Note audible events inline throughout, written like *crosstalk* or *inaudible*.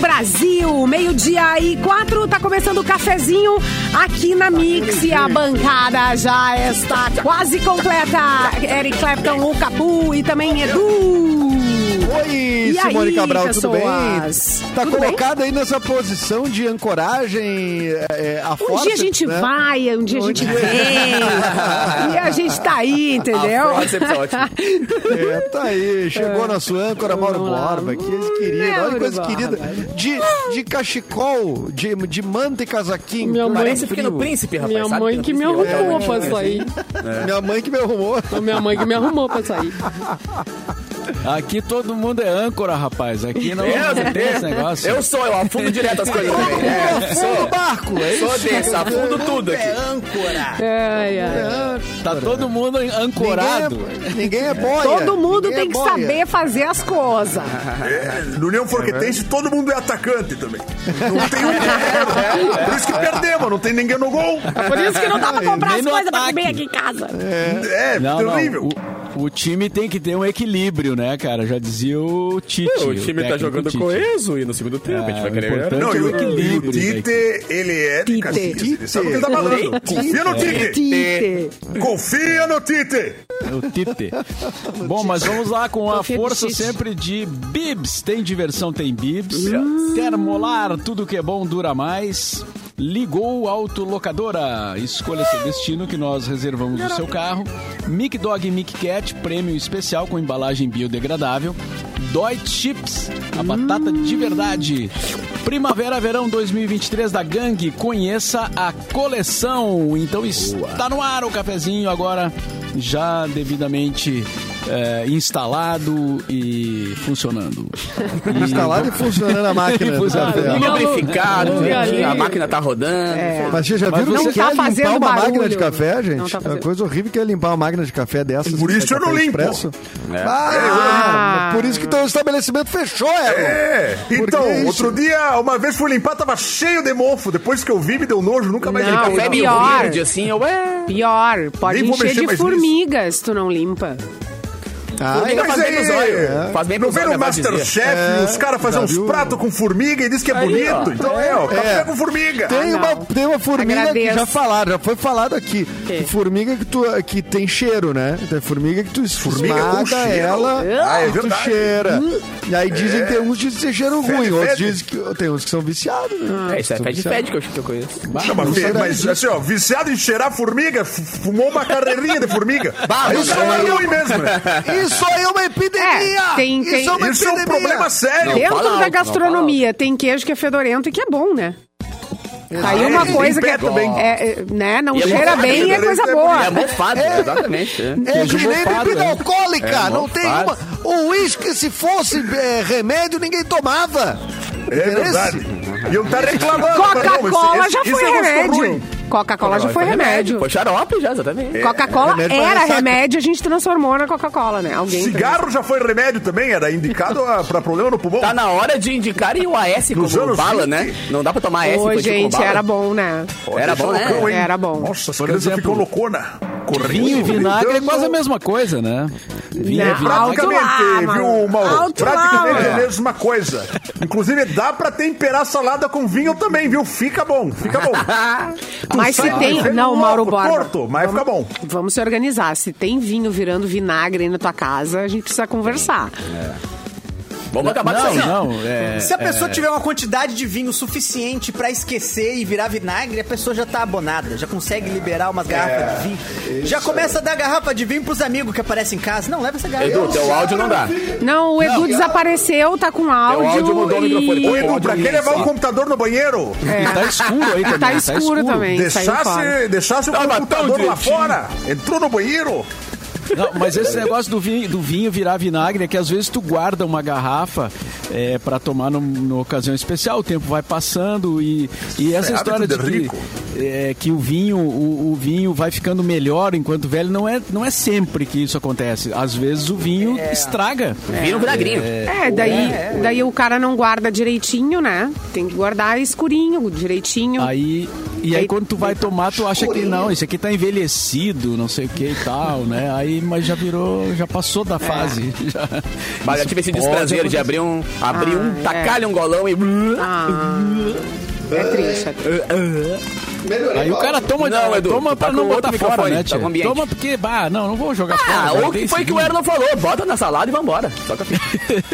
Brasil, meio-dia e quatro, tá começando o cafezinho aqui na Mix e a bancada já está quase completa. Eric Clapton, o Capu e também Edu. Oi, E Simone aí, Cabral, tudo bem? pessoas? Tá Tudo colocada aí nessa posição de ancoragem é, a Um dia a gente né? vai, um dia a gente vem. e a gente tá aí, *laughs* entendeu? A é ótimo. É, tá aí, chegou nosso âncora Mauro. Borba, que querido, olha que coisa Borba. querida. De, de cachecol, de, de manta e casaquinho. Minha mãe- Parece. Pequeno Príncipe, rapaz. Minha sabe? mãe que me arrumou É, pra é, sair. Minha mãe que me arrumou. Minha mãe que me arrumou pra sair. *laughs* Aqui todo mundo é âncora, rapaz. Aqui não, É, não tem esse negócio. Eu sou, eu afundo direto as coisas também. É, Fundo sou, barco, é sou isso? desse, afundo tudo aqui. Ai, ai. Tá todo mundo ancorado. Ninguém é, ninguém é boia. Todo mundo ninguém tem é que boia. saber fazer as coisas. É, no União Forquetense, todo mundo é atacante também. Não tem um. Por isso que perdemos, não tem ninguém no gol. Por isso que não dá pra comprar as coisas pra comer aqui em casa. É, Não, terrível. não. O, o time tem que ter um equilíbrio, né, cara? Já dizia o Tite. O time tá técnico jogando coeso e no segundo tempo a gente É, vai o querer importante Não, é e o o, equilíbrio. o né? Tite, ele é de Tite. Ele sabe o que ele tá falando. Confia no Tite. Tite. Confia no Tite. O Tite. Bom, mas vamos lá com a força sempre de Bibs. Tem diversão, tem Bibs. Termolar, tudo que é bom dura mais. Ligou Autolocadora. Escolha seu destino que nós reservamos o seu carro. Mic Dog Mic Cat, prêmio especial com embalagem biodegradável. Deutsche Chips, a batata de verdade. Primavera Verão 2023 da Gangue. Conheça a coleção. Então está no ar o cafezinho agora já devidamente é, instalado e funcionando. E- *laughs* Instalado e funcionando a máquina. *laughs* lubrificado, direitinho, a máquina tá rodando. Mas vocês já Mas viram você- o que Não é tá limpar fazendo uma máquina de café, Não gente? tá é fazendo. coisa horrível que é limpar uma máquina de café dessas. Por isso eu não limpo. expresso. É. Ah, por isso que teu estabelecimento fechou. É, Por então, outro dia, uma vez fui limpar, tava cheio de mofo. Depois que eu vi, me deu nojo, nunca mais Não, limpei. Café meio pior. verde, assim, eu, é... Pior, pode Nem encher de formigas se tu não limpa. Ah, Formiga Mas faz bem aí, pros olhos. Faz bem pros olhos, no. Masterchef É, os caras fazem uns pratos com formiga e diz que é Aí, bonito. ó. Então é, ó, café É. com formiga. Tem, Ah, uma, tem uma formiga Agradeço. que já falaram, já foi falado aqui. quê? Formiga que, tu, que tem cheiro, né? Tem formiga que tu esmaga ela Ah, é e tu cheira. E aí dizem que tem uns que tem cheiro Fede, ruim, outros fede. dizem que tem uns que são viciados. Né? É, isso é fede fede que eu, que eu conheço. Não, mas, mas assim, ó, viciado em cheirar formiga, fumou uma carreirinha de formiga. Bah, isso não, é ruim mesmo. né? Isso aí é uma epidemia! É, tem- Isso tem- é uma Isso é um epidemia! problema sério. Dentro fala da alto, não gastronomia tem queijo que é fedorento e que é bom, né? Tá aí uma tem coisa que é, também. é, é, né, não E é cheira bem é fedorento coisa é boa. É mofado, exatamente. é. É que nem mofado, bebida né? alcoólica, É, não tem uma. O uísque, se fosse é, remédio, ninguém tomava. É verdade. E eu tá reclamando. Coca-Cola já Esse foi é remédio. Coca-Cola já foi remédio. Foi xarope já, exatamente. Coca-Cola remédio pra era ressaca. remédio, a gente transformou na Coca-Cola, né? Alguém Cigarro já foi remédio também, era indicado a- pra problema no pulmão. Tá na hora de indicarem o AS Nos como anos bala, 20. né? Não dá pra tomar AS Ô, infantil como gente, bala. era bom, né? Era bom, né? Era bom. Nossa, as crianças exemplo, ficam loucona. Vinho e vinagre é quase a mesma coisa, né? Vinho Não, e vinagre. Praticamente, lá, viu, Mauro? alto lá, Praticamente Mauro. a mesma coisa. Inclusive, dá pra temperar salada com vinho também, viu? Fica bom, fica bom. *laughs* Mas se tem. Não, Mauro Borba. Torto, mas fica bom. Vamos se organizar. Se tem vinho virando vinagre aí na tua casa, a gente precisa conversar. Vamos acabar com Não, isso não. É, Se a pessoa tiver uma quantidade de vinho suficiente pra esquecer e virar vinagre, a pessoa já tá abonada, já consegue liberar umas garrafas de vinho. Já começa a dar garrafa de vinho pros amigos que aparecem em casa. Não, leva essa garrafa. Edu, teu áudio não dá. Não, o Edu desapareceu, tá com áudio. áudio mudou o microfone. e... Ô, Edu, pra que levar o computador no banheiro? E tá escuro aí *laughs* também. Tá escuro também. saiu fora. Deixasse, deixasse o computador lá fora. Entrou no banheiro. Não, mas esse negócio do vinho, do vinho virar vinagre é que às vezes tu guarda uma garrafa é, para tomar num- numa ocasião especial, o tempo vai passando e, e essa É história de de que, é, que o vinho o, o vinho vai ficando melhor enquanto velho não é, não é sempre que isso acontece. Às vezes o vinho estraga. Vira um vinagrinho. É, daí, daí o cara não guarda direitinho, né? Tem que guardar escurinho, direitinho. Aí E aí quando tu vai tomar, tu acha que não, esse aqui tá envelhecido, não sei o que e tal, né? Aí, mas já virou, já passou da fase. *laughs* Já, Mas já tive esse desprazer de abrir um, abrir um, é. tacar-lhe um golão e... Ah, é triste. *laughs* é triste. Aí o cara toma, Não, Edu, toma tu pra tá não botar fora, né, tá. Toma porque, bah, não, não vou jogar fora. Ah, o que foi que o. Erlon falou? Bota na salada e vambora. Só *laughs* que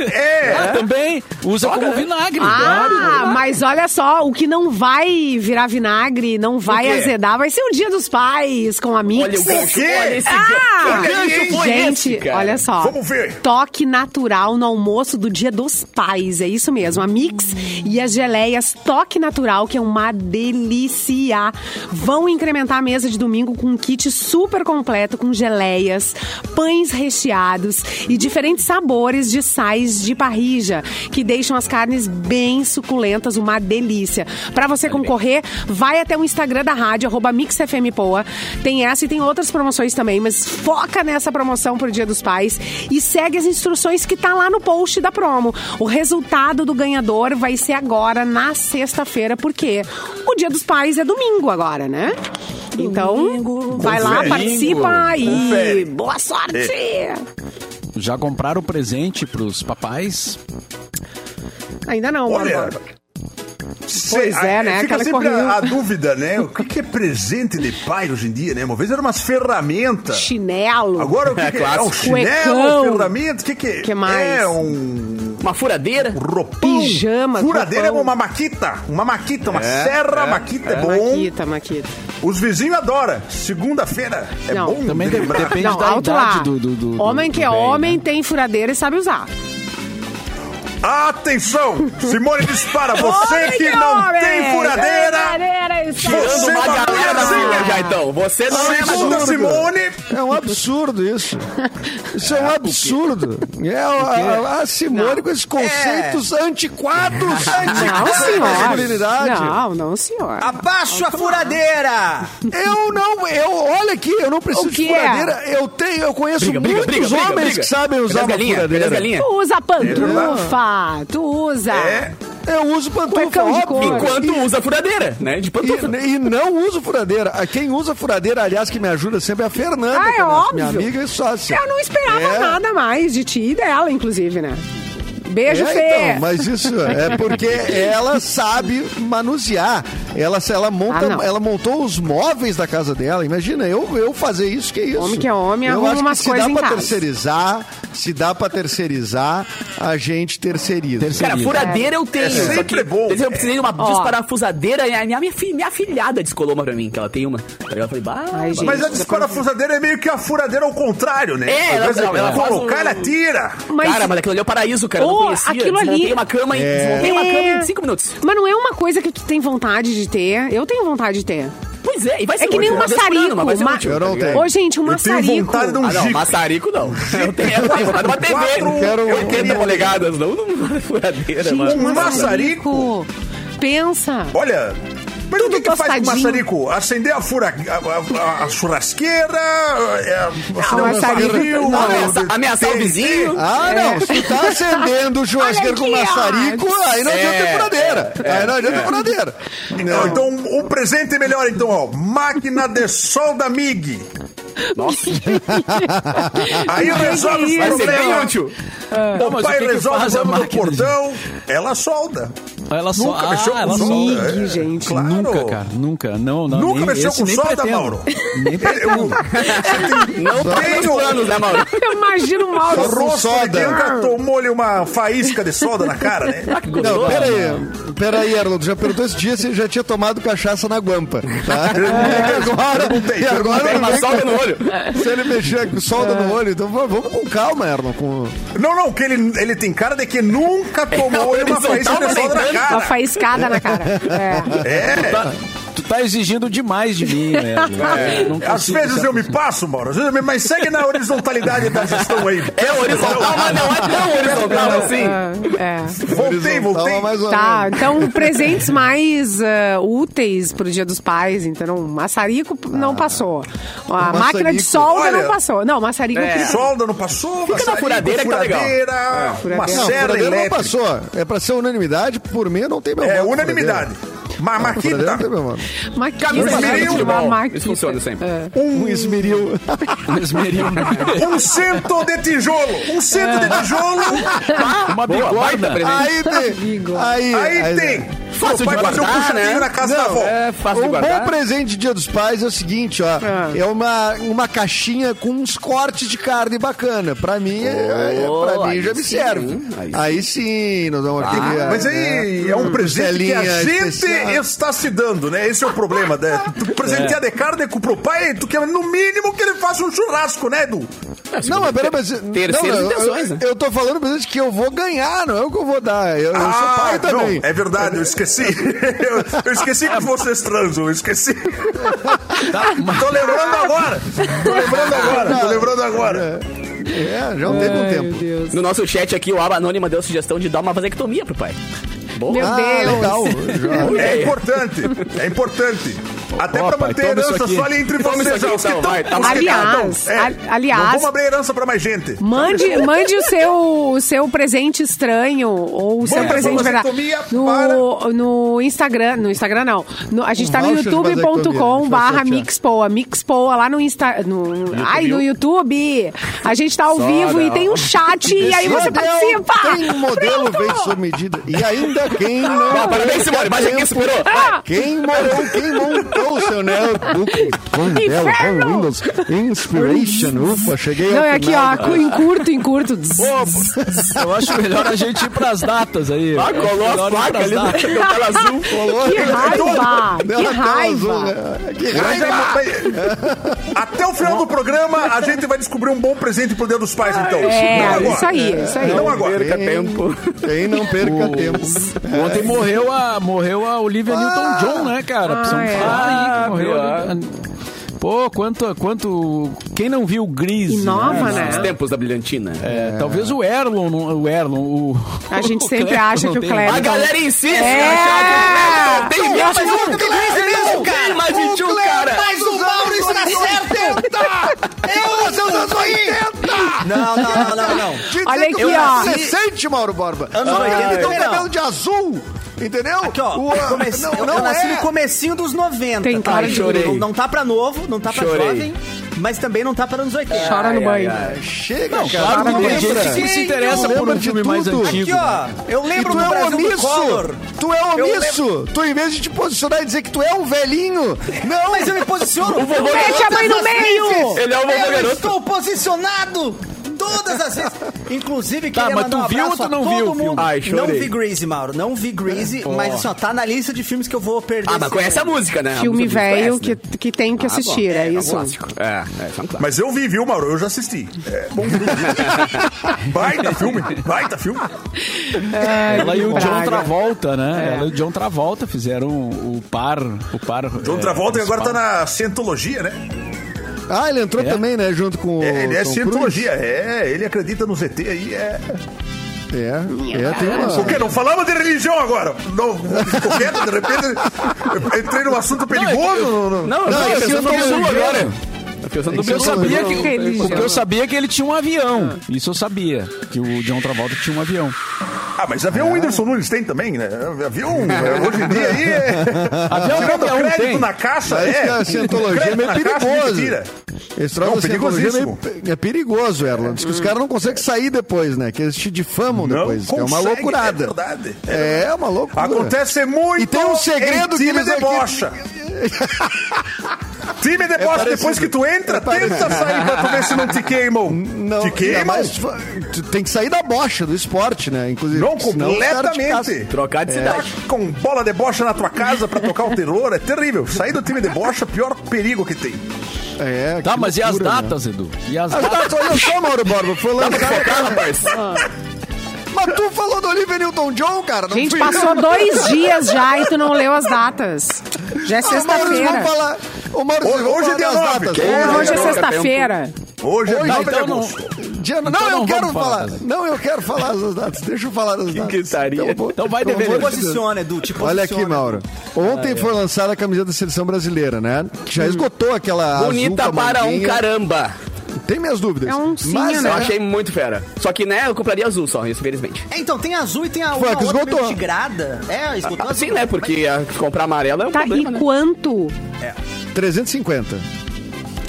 É, Ah, também, usa Joga, como né? vinagre. Ah, mas olha só, o que não vai virar vinagre, não vai azedar, vai ser o Dia dos Pais com a Mix. olha o gancho, quê? olha esse Ah, gancho. Que gancho foi gente, esse, cara? olha só. Vamos ver. Toque natural no almoço do Dia dos Pais, é isso mesmo. A Mix e as geleias Toque Natural, que é uma delícia, vão incrementar a mesa de domingo com um kit super completo com geleias, pães recheados e diferentes sabores de sais de parrija, que deixam as carnes bem suculentas, uma delícia. Para você concorrer, vai até o Instagram da rádio, arroba MixFMPoa. Tem essa e tem outras promoções também, mas foca nessa promoção pro Dia dos Pais e segue as instruções que tá lá no post da promo. O resultado do ganhador vai ser agora, na sexta-feira, porque o Dia dos Pais é domingo agora, né? Então, vai lá, Confere. participa e Confere. boa sorte! Já compraram presente pros papais? Ainda não, olha. Bárbara. Pois é, né? Fica Aquela sempre a, a dúvida, né? O que, que é presente de pai hoje em dia, né? Uma vez eram umas ferramentas. Chinelo. Agora o que, *laughs* que é? É um chinelo, ferramenta? O que, que é? Que mais? É um Uma furadeira. roupão. Pijama, Furadeira é roupão. uma maquita. Uma maquita, uma serra maquita é, bom. Maquita, Maquita. Os vizinhos adoram. Segunda-feira é Não. bom Também de- depende Não, da alto idade lá. do, do, do- homem do que é velho, homem né? tem furadeira e sabe usar. Atenção! Simone dispara. *laughs* Você que não homem, tem furadeira. Furadeira Tirando uma galera da assim, filha já, então. Você não é mais. Simone. É um absurdo isso. Isso é um absurdo. É a, a- a Simone com esses conceitos antiquados. Não, antiquados senhor. masculinidade. Não, não, senhor. Abaixo a furadeira! Eu não, eu, olha aqui, eu não preciso de que é? furadeira. Eu tenho, eu conheço Briga, briga, muitos briga, briga, homens briga. que sabem usar as furadeira. Tu usa pantufa, tu usa. É. Eu uso pantufa, óbvio. Enquanto usa furadeira, né? De pantufa. E, e não uso furadeira. A Quem usa furadeira, aliás, que me ajuda sempre é a Fernanda, Ah, é é minha, óbvio. minha amiga e sócia. Eu não esperava É. nada mais de ti e dela, inclusive, né? Beijo, É, Fê. então, mas isso é porque ela sabe manusear. Ela, ela, monta, Ah, ela montou os móveis da casa dela. Imagina, eu, eu fazer isso, que isso? Homem que é homem, eu arruma acho umas que se dá pra casa. terceirizar, se dá pra terceirizar, a gente terceiriza. Terceiriza. Cara, furadeira eu tenho. É sempre que bom. Eu precisei de uma Ó. desparafusadeira e a minha, minha, minha filhada descolou uma pra mim, que ela tem uma. Tá ligado? Eu falei, bah, Ai, gente. Mas a desparafusadeira é meio que a furadeira ao contrário, né? É, ela- ela- ela colocar, um- ela tira. Mas, Cara, mas aquilo ali é o paraíso, cara. Eu Ô, não conhecia. aquilo desmontei ali- uma cama em, uma É. cama em cinco minutos. mas não é uma coisa que tu tem vontade de ter. Eu tenho vontade de ter. Pois é, e vai ser É que nem um uma vez por ano, maçarico. mas vai ser ma- útil, Eu não tá tenho. Ô, gente, um Eu tenho maçarico. vontade de um Ah, não, maçarico não. *laughs* Eu tenho, eu tenho vontade de uma TV. Quatro- quero- 80 polegadas, não numa furadeira, Gente, mano. Um maçarico? Pensa. Olha. Mas o que, que faz com o maçarico? Acender a, fura, a, a- a churrasqueira? É, maçarico- barril, não, ameaçar- ameaçar o vizinho. Ah, não. Se tá acendendo o *laughs* churrasqueiro com maçarico, aí não adianta É, ter furadeira. aí não adianta é. ter furadeira. Não, então um presente melhor, então, ó. Máquina de solda MIG. Nossa, *laughs* Aí resolve os vai ser bem problemas. O pai o resolve o problema do portão, ela solda. Ela só, Nunca mexeu com ela solda. solda. É, gente. Claro. Nunca, cara, nunca. Não, não. Nunca nem, mexeu com nem solda, pretendo. Mauro? Nem pretendo. *laughs* Não nos planos, né, Mauro? Eu imagino o Mauro. Rosto de soda. tomou-lhe uma faísca de solda na cara, né? Ah, Não, gostoso. peraí. Peraí, Erlon, tu já perguntou esse dia se ele já tinha tomado cachaça na guampa, tá? *laughs* E agora, perguntei, e agora Tem uma vem solda com- no olho. Se ele mexer com solda no olho, então vamos com calma, Erlon. Com... Não, não, que ele, ele tem cara de que nunca *laughs* tomou É, uma faísca de solda na mas Uma cara. faiscada na cara. É. É. Tá- exigindo demais de mim, né? *laughs* Não Às vezes eu me passo, Mauro. Às vezes eu me- Mas segue na horizontalidade da gestão aí. É horizontal, mas não é tão horizontal assim. É. Voltei, voltei. Mais ou Tá, então presentes mais ah, úteis pro Dia dos Pais. Então, maçarico não passou. A o máquina de solda Olha, não passou. Não, maçarico É. Solda não passou, Fica na furadeira que tá legal. furadeira, Uma. Não, serra furadeira não passou. É pra ser unanimidade, por mim não tem meu É voto, unanimidade. furadeira. Ma Por exemplo, Maquita. Esmeril. de uma maquita. Isso funciona sempre. É. Um esmeril. *laughs* Esmeril. Um cento de tijolo. Um cento de tijolo. Uma bigorna. Aí tem. Aí, Aí tem. Fácil de fazer um guardar, puxadinho né? na casa da Não, avó. É fácil de Um bom guardar. presente de Dia dos Pais é o seguinte, ó. É, uma, uma caixinha com uns cortes de carne bacana. Pra mim, é, é- Oh, pra mim já me sim, serve. aí Aí, sim, nós vamos aquele, Mas aí é um presente que a gente está se dando, né? Esse é o problema, né? Tu presentear de carne com pro pai, tu quer no mínimo que ele faça um churrasco, né, Edu? Não, mas peraí, mas. Terceiras não, não, intenções, eu, né? eu tô falando presente que eu vou ganhar, não é o que eu vou dar. Eu, eu sou pai não, também. é verdade, eu esqueci. *laughs* Eu, eu esqueci que vocês transam, eu esqueci. Tô lembrando agora. Tô lembrando agora, tô lembrando agora. É, já não teve um tempo. Deus. No nosso chat aqui, o Aba Anônima deu a sugestão de dar uma vasectomia pro pai. Boa. Meu Ah, Deus. legal. *laughs* É importante, é importante. Até Ó, pra manter toma isso herança aqui. só ali entre Toma vocês. aqui, os que então, tão- vai, tá Aliás, é, al- aliás- Não vamos abrir herança pra mais gente. Mande, *laughs* mande o seu, o seu presente estranho ou o seu Manda presente verdade no, no Instagram. No Instagram, não. No- a gente Um tá no voucher de vasectomia, youtube.com a gente vai barra sortear. Mixpoa. Mixpoa lá no Insta... No, ai, no YouTube. A gente tá ao vivo e tem um chat e aí você participa. Tem um modelo feito sob medida. E ainda quem não. Ah, parabéns, Simone. Mais aqui, superou. Quem morou, quem montou o seu notebook com Dell, Inferno! com Windows Inspiration. Ufa, cheguei não, é aqui, ó, em curto, em curto. Eu acho melhor a gente ir pras datas aí. Ah, colou a placa ali datas. *laughs* no tela azul. Que raiva! Deu Que na raiva! né? Que Mas raiva! Até o final do programa, a gente vai descobrir um bom presente pro Dia dos Pais, então. Não É, agora. isso aí, isso aí. Não agora. Perca tempo. Quem não perca tempo. Ontem morreu a, morreu a Olivia Newton-John, né, cara? Precisamos é. falar aí que morreu. pior. a- Pô, quanto, quanto... Quem não viu Grease? E nova, né? Os tempos da brilhantina. É, Talvez o Erlon, não- o Erlon, o... A gente *laughs* o sempre acha não que o Clapton- A galera insiste em É. achar que o tem acho 21 muito Tem mesmo, cara. Tem mais 21, cara. Mas o Mauro está certo! Eu sou dos 80! Não, não, não, não, não. *laughs* Olha aqui, ó. adolescente, Mauro Borba. Anos que 80 ele um não. cabelo de azul. Entendeu? Aqui, ó, O- comece- *laughs* não, eu, não eu nasci é. no comecinho dos 90. Tem tá? cara de- Chorei. Não, não tá pra novo, não tá pra Chorei. jovem, mas também não tá para anos 80. Chora no banho. Chega, Não, cara. claro não tem gente que se interessa por um filme mais tudo. antigo. Aqui, ó, eu lembro tu do é Brasil do omisso! Collor. Tu é omisso! Tu, em vez de te posicionar e dizer que tu é um velhinho, *laughs* não! Mas eu me posiciono. vovô Mete a mãe no meio! Ele é o vovô Eu garoto. estou posicionado todas as vezes. Inclusive, Tá, queria mas mandar tu um viu abraço ou tu não todo viu o mundo. filme? Ai, chorei. não vi Greasy, Mauro. Não vi Greasy, mas assim, ó, tá na lista de filmes que eu vou perder. Ah, mas conhece a música, né? Filme música velho conhece, que, né? que tem que Ah, bom. assistir, é isso. clássico. É, é, é um clássico. Mas eu vi, viu, Mauro? Eu já assisti. É bom filme. *laughs* baita filme, baita filme. Ela e o John. Travolta, né? É. Ela e o John Travolta fizeram o par... O par John é, Travolta os agora tá na Cientologia, né? Ah, ele entrou É? também, né? Junto com o. É, ele é Tom Cientologia, é. Ele acredita no ZT aí, é. É, é, tem uma. O quê? Não falamos de religião agora? Não, ficou quieto, de repente eu entrei num assunto perigoso. Não, não. Não, Não, não, eu eu Eu Bilu. sabia Não, que, o que eu sabia é que ele tinha um avião. Isso eu sabia. Que o John Travolta tinha um avião. Ah, mas avião o Whindersson Nunes tem também, né? Avião, é, hoje em dia aí é. *laughs* Avião Tirando um crédito tem. na caixa, Mas é. a cientologia é meio na caixa, a gente perigoso. tira. Esse troço da cientologia é, é perigoso, Erlon. Diz que os caras não conseguem sair depois, né? Que eles te difamam Não depois. que é uma consegue, loucurada. É verdade. É uma loucura. Acontece muito. E tem um segredo em que eles debocha. time *laughs* debocha, parecido. depois que tu entra, É tenta sair pra tu ver se não te queimam. Não, te queimam? tem que sair da bocha do esporte, né? Inclusive. Não, completamente. Trocar de cidade. Com bola de bocha na tua casa pra tocar o terror é terrível. Sair do time de bocha, pior perigo que tem. É, Tá, mas e as loucura, né? datas, Edu? E as As datas? datas, olha só, Mauro Borba, foi lançado. Rapaz. Mas tu falou do Olivia Newton-John, cara. não Gente, passou eu. dois dias já e tu não leu as datas. Já é Ah, sexta-feira. Ô, Mauro, Hoje- vamos hoje é dia das nove. datas. Hoje É, hoje é sexta-feira. Hoje é Hoje, 9 de então não- agosto. Dia- não, Então eu não quero falar Não, eu quero falar das datas. Deixa eu falar das datas. gritaria. Pelo amor- Então vai, dever. Deus. Posiciona, Edu, te Olha aqui. Mauro. Ontem foi lançada a camiseta da seleção brasileira, né? Que já esgotou aquela Bonita para um caramba. Tem minhas dúvidas. É um ursinho, Mas né? Eu achei muito fera. Só que, né, eu compraria azul só, infelizmente. É, então, tem azul e tem a Foi uma que outra esgotou. tigrada. É, esgotou Assim, azul. né? Porque a- comprar amarelo é um Tá, e problema, né? quanto? 350.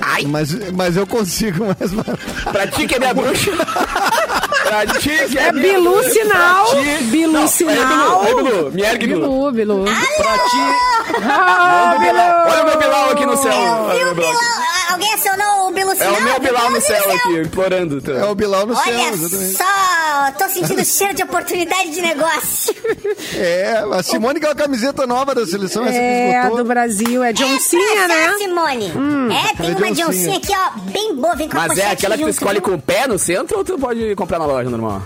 Ai, Mas, mas eu consigo mais barato. pra ti que é minha bruxa. *laughs* pra ti que é, É minha Bilu bruxa. Sinal. Bilu Não, Sinal. Aí, Bilu, aí, Bilu, me ergue, Bilu. Bilu, Bilu. Pra ti, Ah, Bilu. Olha o meu Bilal aqui no céu. Olha o meu Bilal. Alguém acionou o Bilu É Sinal? o meu Bilal no céu aqui, implorando. tá? É o Bilal no céu, Olha exatamente. só, tô sentindo cheiro de oportunidade de negócio. *laughs* É, a Simone com a camiseta nova da seleção, essa que É, esgotou. do Brasil. É Johncinha, é pra né? Simone. é, tem é uma Johncinha. Johncinha aqui, ó, bem boa, vem com a Mas é aquela que tu escolhe com o pé no centro ou tu pode comprar na loja normal?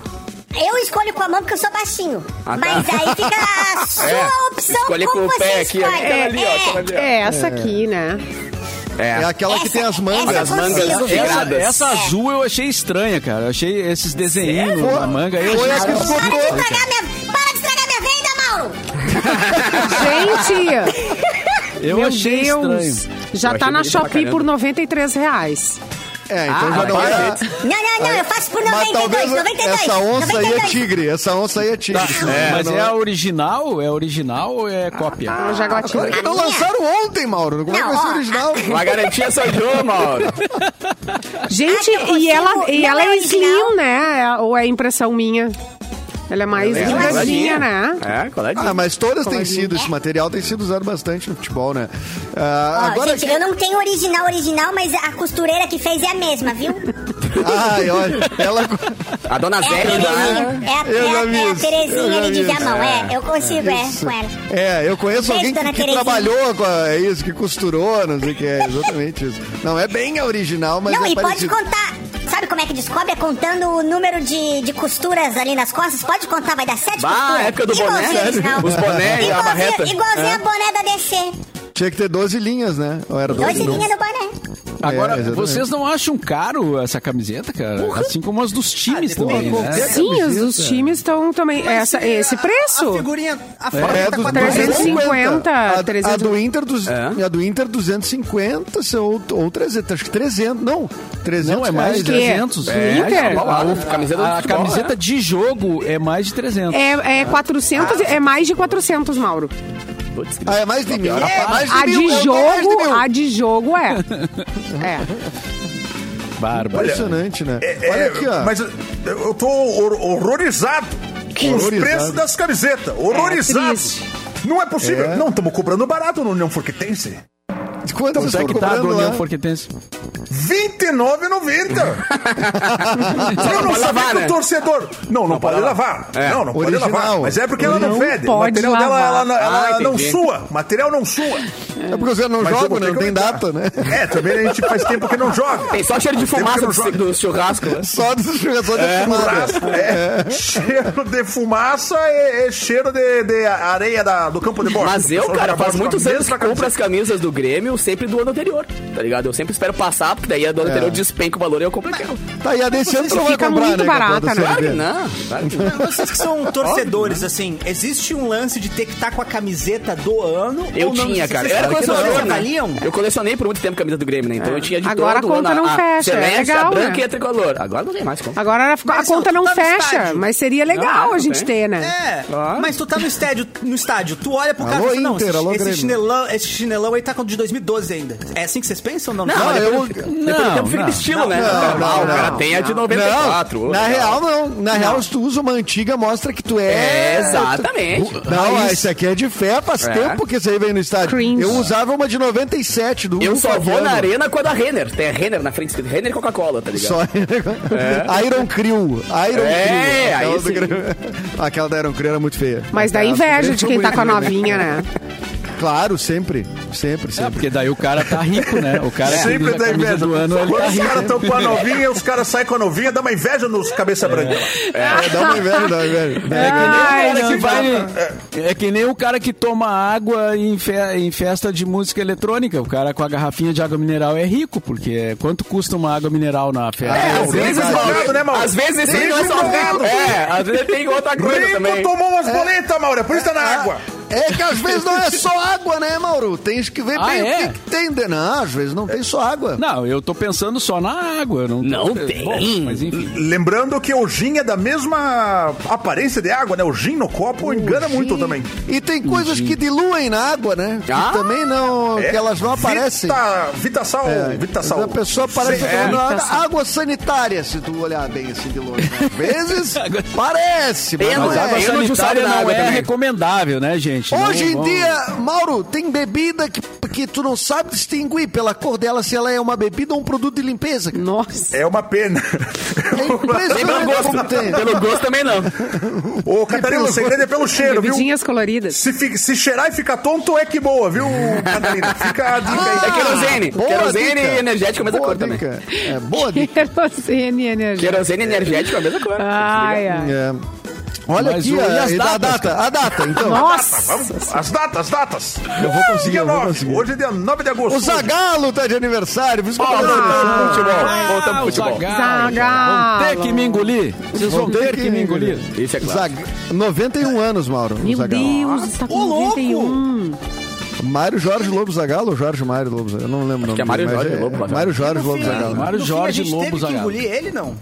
Eu escolho com a mão porque eu sou baixinho. Ah, tá. Mas aí fica a *laughs* sua É, opção escolhe como com o você pé aqui, escolhe. aquela ali, ó, aquela ali, ó. É essa aqui, né? É aquela que Essa- tem as mangas. essa As mangas essa- essa, azul eu achei estranha, cara. Eu achei esses desenhinhos na manga eu Foi achei a que estranho. Para de estragar minha, para de estragar minha venda, Mauro. Gente, Eu meu achei Deus. estranho. Já Eu tá na Shopee por caramba. 93 reais. É, então Ah, já não vai, é. Não, não, não, eu faço por Mas 92, talvez 92. essa onça aí é 92. tigre. Essa onça aí é tigre. Mas Não é a original? É original ou é cópia? É um jaguatirica. Claro que não lançaram ontem, Mauro. Como é que vai ser Não, original? *laughs* Uma garantia só Jô, Mauro. Gente, Ah, e ela, e não ela é é original. slim, né? É- Ou é impressão minha? Ela é mais É, ligadinha, né? É, coladinha. Ah, mas todas têm sido, esse material tem sido usado bastante no futebol, né? Ah, Ó, agora gente, que- eu não tenho original, original, mas a costureira que fez é a mesma, viu? Ai, olha, ela... A dona É a Zé? Terezinha. É a, Eu é já a, é a Terezinha ali de isso. Viamão. É, eu consigo, é, com ela. É, eu conheço alguém que, que Terezinha. trabalhou com a, é isso, que costurou, não sei o que é, exatamente isso. Não é bem a original, mas Não, é e pode parecido. contar. Como é que descobre? É contando o número de, de costuras ali nas costas. Pode contar, vai dar sete Bah, costuras. época do boné, Igualzinho sério? original. Os boné e a Igualzinho- barreta. Igualzinho É. a boné da DC. Tinha que ter 12 linhas, né? Ou era 12? Dois Não. linhas no boné. Agora, É, vocês não acham caro essa camiseta, cara? Assim como as dos times depende. também, né? Sim, os, camiseta. os times estão também. Essa, esse A preço? figurinha, a foto É, tá dos 350, A, a 300. do Inter, dos, É? a do Inter 250 são- ou, ou 300, acho que 300, não, 300 Não, é mais de reais, Que? 300. Do É, Inter? Tá A, A camiseta a futebol, camiseta de jogo é mais de 300. É, é 400, é mais de 400, Mauro. Putz, Ah, é mais de mil. É, mais de A mil, de é mais de jogo, mil. a de jogo é. *laughs* É. Bárbaro. Impressionante, né? É, Olha aqui, ó. Mas eu- eu tô hor- horrorizado com os preços das camisetas. Horrorizado. triste. não é possível. É. Não, estamos cobrando barato no União Quanto é que tá do União? Forquetense? R$29,90. *laughs* Eu não pode sabia que né? o torcedor. Não, não, pode lavar. É. Não, não Original. pode lavar. Mas é porque ela não, Não fede. pode o material dela lavar. ela, ela Ah, não entendi. sua. O material não sua. É porque você não Mas eu joga, né? Não tem data, né? É, também a gente faz tempo que não joga. Tem só cheiro de Tempo que fumaça não do, churrasco. né? Só do jogador de fumada. Churrasco, é. Cheiro de fumaça é, é cheiro de, de areia da- do campo de bola. Mas eu, cara, faz muitos anos que compro as camisas do Grêmio sempre do ano anterior, tá ligado? Eu sempre espero passar, porque daí a do ano anterior despenca o valor e eu compro aquilo. Tá, e a desse ano tu não vai Fica comprar, muito né? barata, né? Claro que não, claro que não. Vocês que são torcedores, assim, existe um lance de ter que estar com a camiseta do ano? Eu tinha, cara. Eu era colecionador, né? Eu colecionei por muito tempo camisa do Grêmio, né? Então eu tinha de Agora todo a conta ano não a fecha, é legal, a branca né? e a tricolor. Agora não tem mais como. Agora a, a conta não tá fecha, mas seria legal a gente ter, né? É, mas tu tá no estádio, no estádio, tu olha pro cara e fala, não, esse, chinelão, esse chinelão aí tá de 2012 ainda. É assim que vocês pensam? Não, Não, Não, mas eu- depois, depois do tempo fica não. de estilo, né? Não, não, o cara não. tem a de Não, 94. na real não. Na real, se tu usa uma antiga, mostra que tu é... É, exatamente. Não, Raiz. esse aqui é de fé, faz É. tempo que aí veio no estádio. Cringe. Eu usava uma de 97 do Eu só vou na arena com a da Renner. Tem a Renner na frente, Renner e Coca-Cola, tá ligado? Só Iron Crew. Iron É, Crew. aí Aquela, do. Aquela da Iron Crew era muito feia. Mas dá inveja de quem tá com a novinha, né? *laughs* Claro, sempre. Sempre, É, sempre. porque daí o cara tá rico, né? O cara que Sempre dá inveja. do ano, ele Quando tá os caras estão com a novinha, os caras saem com a novinha, dá uma inveja nos cabeça branca. lá. É, dá uma inveja, dá uma inveja. *laughs* Ai, O cara que vai- É que nem o cara que toma água em, fe- em festa de música eletrônica. O cara com a garrafinha de água mineral é rico, porque é- quanto custa uma água mineral na festa? É, às é vezes. Mauro, né, Mauro? Às vezes esse aí não é só Rico. É, às vezes tem outra coisa Rico também. tomou umas boletas, Mauro, por isso tá na água. É que às vezes não é só água, né, Mauro? Tem que ver Ah, bem é? o que, que tem. de- Não, às vezes não tem só água. Não, eu tô pensando só na água. Não, tô- Não tem. Bom, mas enfim. Lembrando que o gin é da mesma aparência de água, né? O gin no copo engana Sim. muito também. E tem coisas que diluem na água, né? Que Ah, também não. É. que elas não aparecem. Vita, Vitasal, É, Vitasal. A pessoa parece que é. tá água, sanitária, se tu olhar bem assim de longe. né? Às vezes *laughs* parece, mas Mas é. água sanitária não água é também. recomendável, né, gente? Hoje Não em dia, Mauro, tem bebida que, que tu não sabe distinguir pela cor dela se ela é uma bebida ou um produto de limpeza. cara. Nossa. É uma pena. É pelo impressionante gosto. tem. Pelo gosto também não. Ô, Catarina, o segredo é pelo cheiro, viu? Bebidinhas coloridas. Se, fi- se cheirar e ficar tonto, é que boa, viu, Catarina? Fica a dica aí. É querosene. boa Querosene dica. e energético é a mesma Boa cor também. dica. É, boa dica. *laughs* Querosene energia. Querosene e energético é a mesma cor. Ai, ai. É. Olha Mas aqui, o- e a, as a datas, data, a data, então. Nossa. Vamos, as datas, as datas. Eu vou conseguir, Dia eu vou 9. conseguir. Hoje é dia 9 de agosto. O Zagalo tá de aniversário, por isso que eu tô Voltamos dando pro futebol. Ah, Voltamos pro o futebol. Zagallo. Zagallo. Vão ter que me engolir. Vocês vão ter que me engolir. Isso é claro. Zag... 91 anos, Mauro. Meu Zagallo. Deus, está com Ô, louco! 91. Mário Jorge Lobo Zagalo ou Jorge Mário Lobo Zagalo? Eu não lembro o nome. que é Mário Jorge Lobo Zagalo. Mário Jorge Lobo Zagalo. Mário No fim, a Jorge gente Lobo teve que engolir ele, não?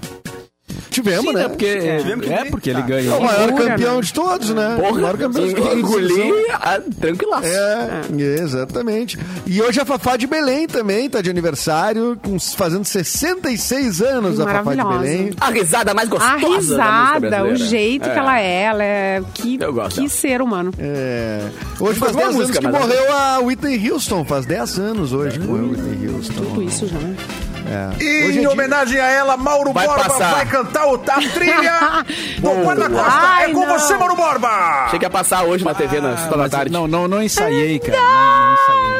Tivemos, Sim, né? né? Porque, Tivemos que é engolir. porque ele Tá. É o ganhou. maior Loucura, campeão né? de todos, né? o maior campeão de todos. Engoli ah, tranquilaço. É, exatamente. E hoje a Fafá de Belém também tá de aniversário, com- fazendo 66 anos a Fafá de. Belém. A risada mais gostosa A risada, o jeito É. que ela é, ela é. Que, Eu gosto que dela. ser humano. É, hoje faz boa 10 anos música, que morreu a Whitney Houston, faz 10 anos hoje que morreu a Whitney Houston. Tudo isso já. É. E Hoje é em dia- homenagem a ela, Mauro Vai Borba passar. vai cantar o, a trilha *laughs* do Guarda-Costa. Ai, É com não. você, Mauro Borba! Achei que ia passar hoje na TV na Ah, da tarde. não, não, não ensaiei, cara. Não, não ensaiei.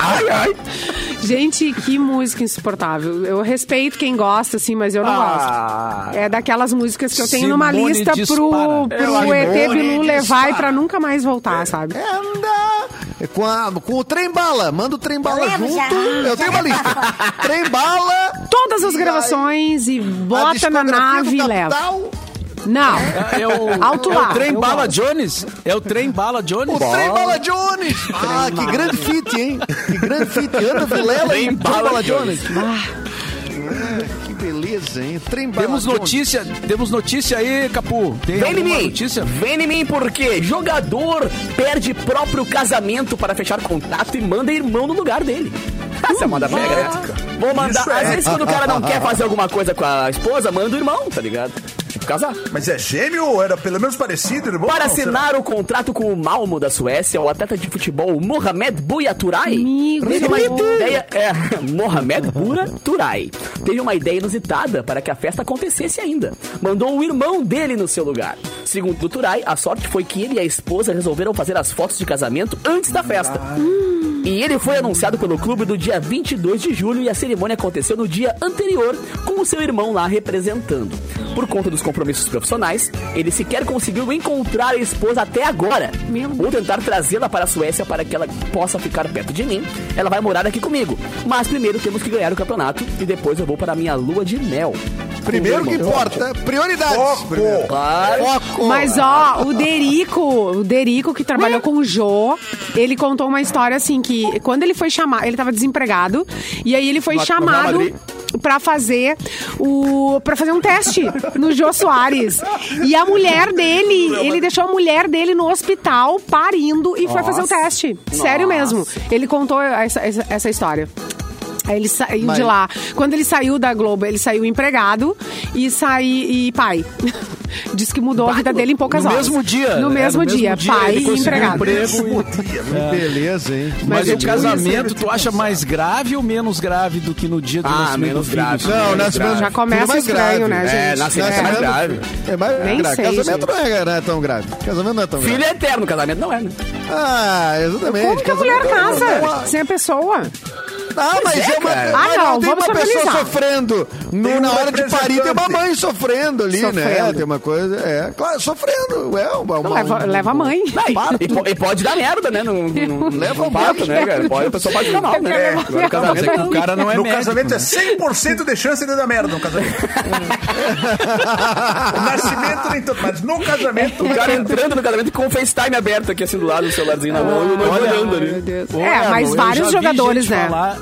Ai, ai. Gente, que música insuportável. Eu respeito quem gosta, assim, mas eu não Ah. gosto. É daquelas músicas que eu tenho numa Simone lista dispara. pro, pro Simone ET Bilu levar e pra nunca mais voltar, sabe? Anda! É com, a- com o trem bala. Manda o trem bala lembro junto. já. Eu tenho uma lista. trem bala. Todas as E gravações e bota na nave e leva. Não. É o, Alto é lá, o trem eu Bala gosto. Jones? É o trem Bala Jones? O Trem Bala Jones! Ah, que grande fit, hein? Que grande fit. Ana Vilela e Trem Trem Bala Bala Jones. Ah, Ah, beleza, hein? Trem Temos notícia, temos notícia aí, Capu. Tem Vem em mim! notícia? Vem em mim porque jogador perde próprio casamento para fechar contrato e manda irmão no lugar dele. Essa é moda pega, né? Vou mandar. Isso é. Às vezes, quando o cara não *laughs* quer fazer alguma coisa com a esposa, manda o irmão, tá ligado? Casar. Mas é gêmeo ou era pelo menos parecido, irmão? Para Não, será? assinar o contrato com o Malmo da Suécia, o atleta de futebol Mohamed Buyaturai Amigo. teve uma ideia. É, *laughs* Mohamed Buyaturai teve uma ideia inusitada para que a festa acontecesse ainda. Mandou o irmão dele no seu lugar. Segundo o Turai, a sorte foi que ele e a esposa resolveram fazer as fotos de casamento antes da festa. E ele foi anunciado pelo clube no dia 22 de julho e a cerimônia aconteceu no dia anterior com o seu irmão lá representando. Por conta dos compromissos profissionais, ele sequer conseguiu encontrar a esposa até agora. Vou tentar trazê-la para a Suécia para que ela possa ficar perto de mim. Ela vai morar aqui comigo. Mas primeiro temos que ganhar o campeonato e depois eu vou para a minha lua de mel. Primeiro que importa, prioridades. Foco. Claro. Foco. Mas ó, o Derico, o Derico que trabalhou com o Jô, ele contou uma história assim que quando ele foi chamado, ele tava desempregado e aí ele foi chamado pra fazer o para fazer um teste no Jô Soares. E a mulher dele, ele deixou a mulher dele no hospital parindo e foi fazer o teste. Sério mesmo. Ele contou essa, essa, essa história. Aí ele saiu Mas- de lá. Quando ele saiu da Globo, ele saiu empregado e saí e pai. *laughs* Diz que mudou a vida dele em poucas No horas. mesmo dia, No né? mesmo, No mesmo dia, dia pai e empregado. emprego. Que beleza, hein? Mas, eu o casamento, tu acha mais grave ou menos grave do que no dia do Ah, nascimento menos do filho? grave. Não, Menos nascimento grave. Já começa estranho, grave. né, gente? É, nascimento é mais grave. É mais Nem grave. sei, Casamento não é, não é tão grave. Casamento não é tão Filho grave. é eterno, casamento não é, né? Ah, exatamente. Como que a mulher é casa sem a pessoa? Ah, mas é uma. cara. mas Ah, não, tem uma pessoa sofrendo. No- um na hora de parir, tem uma mãe sofrendo ali, né? Sofrendo. Tem uma coisa. É, claro, sofrendo. É, uma, uma, Leva, leva a mãe. E- e, po- e pode dar merda, né? No, no, *laughs* Leva no parto, né, cara? Pode, a pessoa pode ficar mal, né? É. No casamento, é o cara não é no médico, casamento né? é 100% de chance de dar merda no casamento. *laughs* o nascimento nem tanto, mas no casamento... O cara entrando no casamento com o FaceTime aberto aqui assim do lado, o celularzinho na mão e o noivo olhando ali. É, mas vários jogadores, né? falar-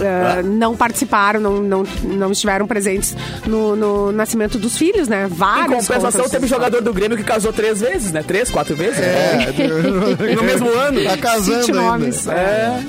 eh, não participaram, não, não, não estiveram presentes no, no nascimento dos filhos, né? Em Vários. compensação, contam teve jogador do Grêmio que casou três vezes, né? Três, quatro vezes. É, *laughs* No mesmo ano. Tá casando Cite ainda. nomes. É.